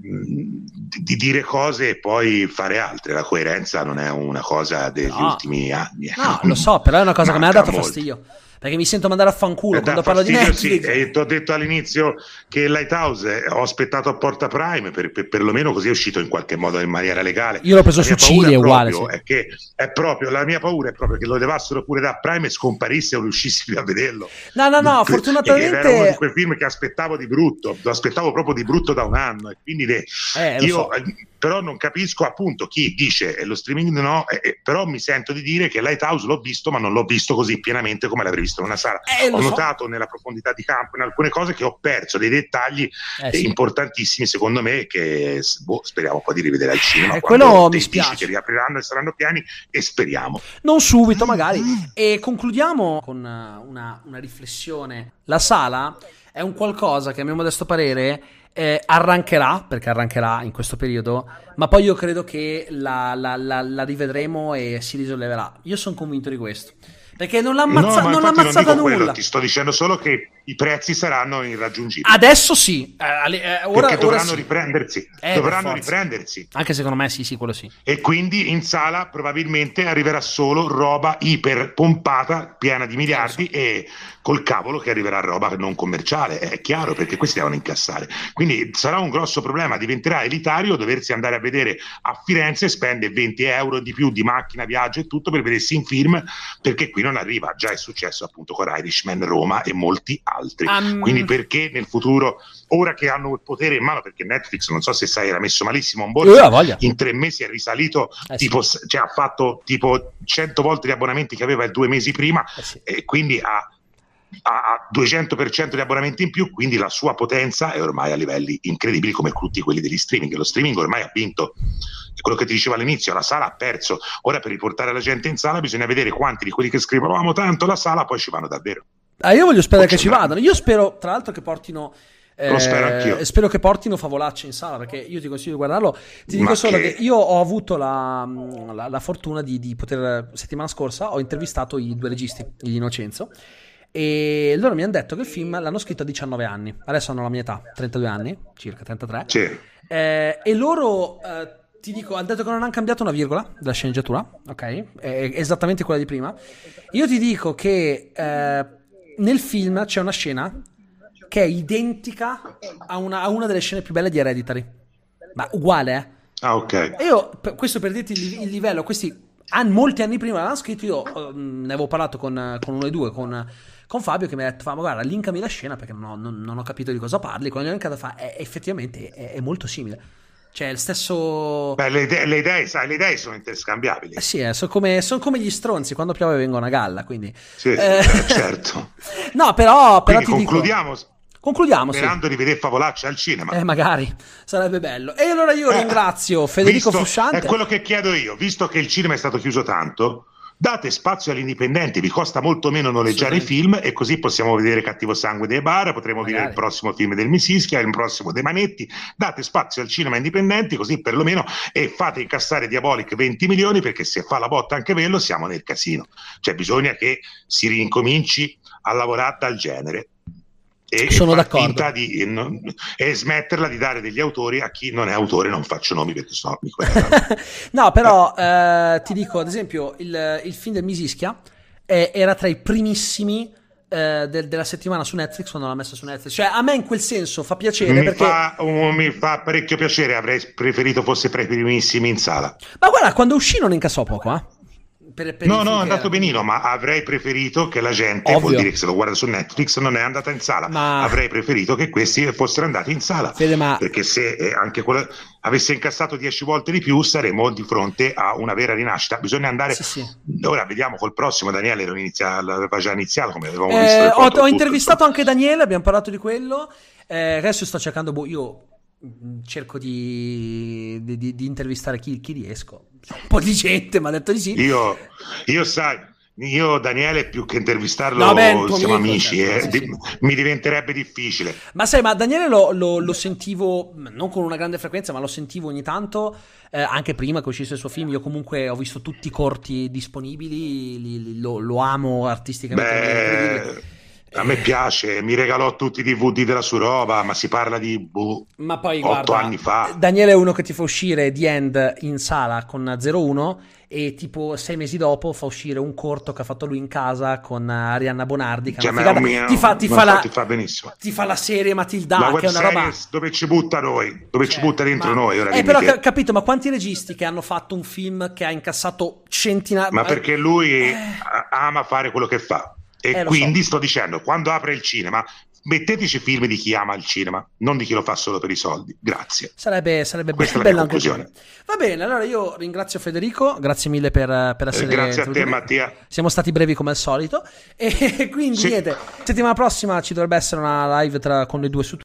di, di dire cose e poi fare altre la coerenza non è una cosa degli No. ultimi anni No, lo so, però è una cosa che mi ha dato molto. fastidio. Perché mi sento mandare a fanculo Eh, quando parlo di Netflix. Sì, e ti ho detto all'inizio che Lighthouse eh, ho aspettato a Porta Prime per, per- perlomeno così è uscito in qualche modo in maniera legale. Io l'ho preso La su è uguale, proprio- sì. È che è proprio la mia paura è proprio che lo levassero pure da Prime e scomparisse o riuscissi più a vederlo. No, no, no, [LAUGHS] E Era uno di fortunatamente... quei film che aspettavo di brutto, lo aspettavo proprio di brutto da un anno e quindi le- Eh, io so. eh, però non capisco appunto chi dice eh, lo streaming no, però mi sento di dire che Lighthouse l'ho visto ma non l'ho visto così pienamente come l'avrei visto in una sala. Eh, ho so. notato nella profondità di campo in alcune cose che ho perso dei dettagli Eh, sì. importantissimi secondo me che boh, speriamo poi di rivedere al cinema Eh, quello mi spiace. che riapriranno e saranno pieni e speriamo. Non subito, magari. E concludiamo con eh, una, una riflessione. La sala è un qualcosa che, a mio modesto parere, eh, arrancherà, perché arrancherà in questo periodo, ma poi io credo che la, la- la- la rivedremo e si risolleverà. Io sono convinto di questo. Perché non l'ha, ammazza- no, non l'ha ammazzata non dico quello, nulla. ti sto dicendo solo che i prezzi saranno irraggiungibili. Adesso sì. Eh, eh, ora, perché dovranno sì. riprendersi, Eh, dovranno riprendersi. Anche secondo me sì, sì, quello sì. E quindi in sala probabilmente arriverà solo roba iper pompata, piena di miliardi e col cavolo che arriverà roba non commerciale, è chiaro perché questi devono incassare. Quindi sarà un grosso problema, diventerà elitario doversi andare a vedere a Firenze spende 20 euro di più di macchina, viaggio e tutto per vedersi in film perché qui non arriva, già è successo appunto con Irishman, Roma e molti altri. Um, Quindi perché nel futuro, ora che hanno il potere in mano, perché Netflix non so se sai era messo malissimo in borsa, in tre mesi è risalito Eh sì. tipo, cioè ha fatto tipo 100 volte gli abbonamenti che aveva due mesi prima Eh sì. e quindi ha, ha, ha 200% di abbonamenti in più, quindi la sua potenza è ormai a livelli incredibili come tutti quelli degli streaming. Lo streaming ormai ha vinto. È quello che ti dicevo all'inizio, la sala ha perso. Ora per riportare la gente in sala bisogna vedere quanti di quelli che scrivono amo tanto la sala poi ci vanno davvero. Ah, io voglio sperare che ci vadano. Io spero, tra l'altro, che portino. eh, Lo spero anch'io. spero che portino favolacce in sala perché io ti consiglio di guardarlo. Ti dico Ma solo che- che... io ho avuto la, la- la fortuna di, di poter. Settimana scorsa ho intervistato i due registi di Innocenzo. E loro mi hanno detto che il film l'hanno scritto a 19 anni. Adesso hanno la mia età, 32 anni, circa 33. Sì. Eh, e loro, eh, ti dico, hanno detto che non hanno cambiato una virgola della sceneggiatura, ok? È esattamente quella di prima. Io ti dico che eh, nel film c'è una scena che è identica a una, a una delle scene più belle di Hereditary. Ma uguale, eh? Ah, ok. E io, questo per dirti il, il livello, questi an, molti anni prima l'hanno scritto, io uh, ne avevo parlato con, con uno e due, con, con, Fabio, che mi ha detto, ma guarda, linkami la scena perché non ho, non, non ho capito di cosa parli. Quando gli ho linkato fa, è, effettivamente è, è, molto simile. Cioè, il stesso... Beh, le idee, le idee, sai, le idee sono interscambiabili. Eh sì, eh, sono, come, sono, come, gli stronzi, quando piove vengono a galla, quindi... Sì, eh... [LAUGHS] certo. no, però... però concludiamo... Dico... Concludiamo. Sperando sì. di vedere Favolacci al cinema. Eh, magari sarebbe bello. E allora io eh, ringrazio Federico visto, Fusciante. È quello che chiedo io, visto che il cinema è stato chiuso tanto. Date spazio agli indipendenti, vi costa molto meno noleggiare i film e così possiamo vedere Cattivo Sangue dei Bar, potremo Magari. vedere il prossimo film del Misischia, il prossimo dei Manetti. Date spazio al cinema indipendenti così perlomeno e fate incassare Diabolic 20 milioni perché se fa la botta anche quello siamo nel casino. Cioè bisogna che si rincominci a lavorare dal genere e, Sono d'accordo. Di, non, e smetterla di dare degli autori a chi non è autore, non faccio nomi perché sono [LAUGHS] No, però eh, ti dico, ad esempio, il, il film del Misischia eh, era tra i primissimi eh, del, della settimana su Netflix quando l'ha messa su Netflix. Cioè, a me in quel senso fa piacere mi perché... Fa, um, mi fa parecchio piacere, avrei preferito fosse tra i primissimi in sala. Ma guarda, quando uscì non incassò poco, eh? Per, per no, no, è andato benino, ma avrei preferito che la gente, Ovvio. vuol dire che se lo guarda su Netflix, non è andata in sala. Ma... Avrei preferito che questi fossero andati in sala. Fede, ma... Perché se eh, anche quella avesse incassato 10 volte di più, saremmo di fronte a una vera rinascita. Bisogna andare. Sì, sì. Ora vediamo col prossimo. Daniele lo inizia, l'aveva già iniziato. Come avevamo eh, visto ho, ho intervistato anche Daniele, abbiamo parlato di quello. Eh, adesso sto cercando. Boh, io cerco di, di, di intervistare chi, chi, riesco. Un po' di gente mi ha detto di sì. Io, io sai, io Daniele più che intervistarlo no, beh, siamo amici, certo, eh, sì, sì. mi diventerebbe difficile. Ma sai, ma Daniele lo, lo, lo, sentivo non con una grande frequenza, ma lo sentivo ogni tanto, eh, anche prima che uscisse il suo film. Io comunque ho visto tutti i corti disponibili, li, li, lo, lo, amo artisticamente. Beh, a me piace, mi regalò tutti i DVD della sua roba, ma si parla di boh, ma poi, 8 guarda, anni fa. Daniele è uno che ti fa uscire The End in sala con 01 e tipo sei mesi dopo fa uscire un corto che ha fatto lui in casa con Arianna Bonardi che cioè, mia, ti, fa, ti, fa la, ti, fa, benissimo. ti fa la serie Matilda la che è una roba dove ci butta noi dove cioè, ci butta dentro ma... noi ora eh, però che... capito ma quanti registi che hanno fatto un film che ha incassato centinaia ma perché lui eh... ama fare quello che fa e eh, quindi so. sto dicendo, quando apre il cinema, metteteci film di chi ama il cinema, non di chi lo fa solo per i soldi. Grazie. Sarebbe, sarebbe Questa be- anche Va bene, allora io ringrazio Federico, grazie mille per, per essere eh, Grazie a te Mattia. Siamo stati brevi come al solito [LAUGHS] e quindi sì. niente, settimana prossima ci dovrebbe essere una live tra, con le due su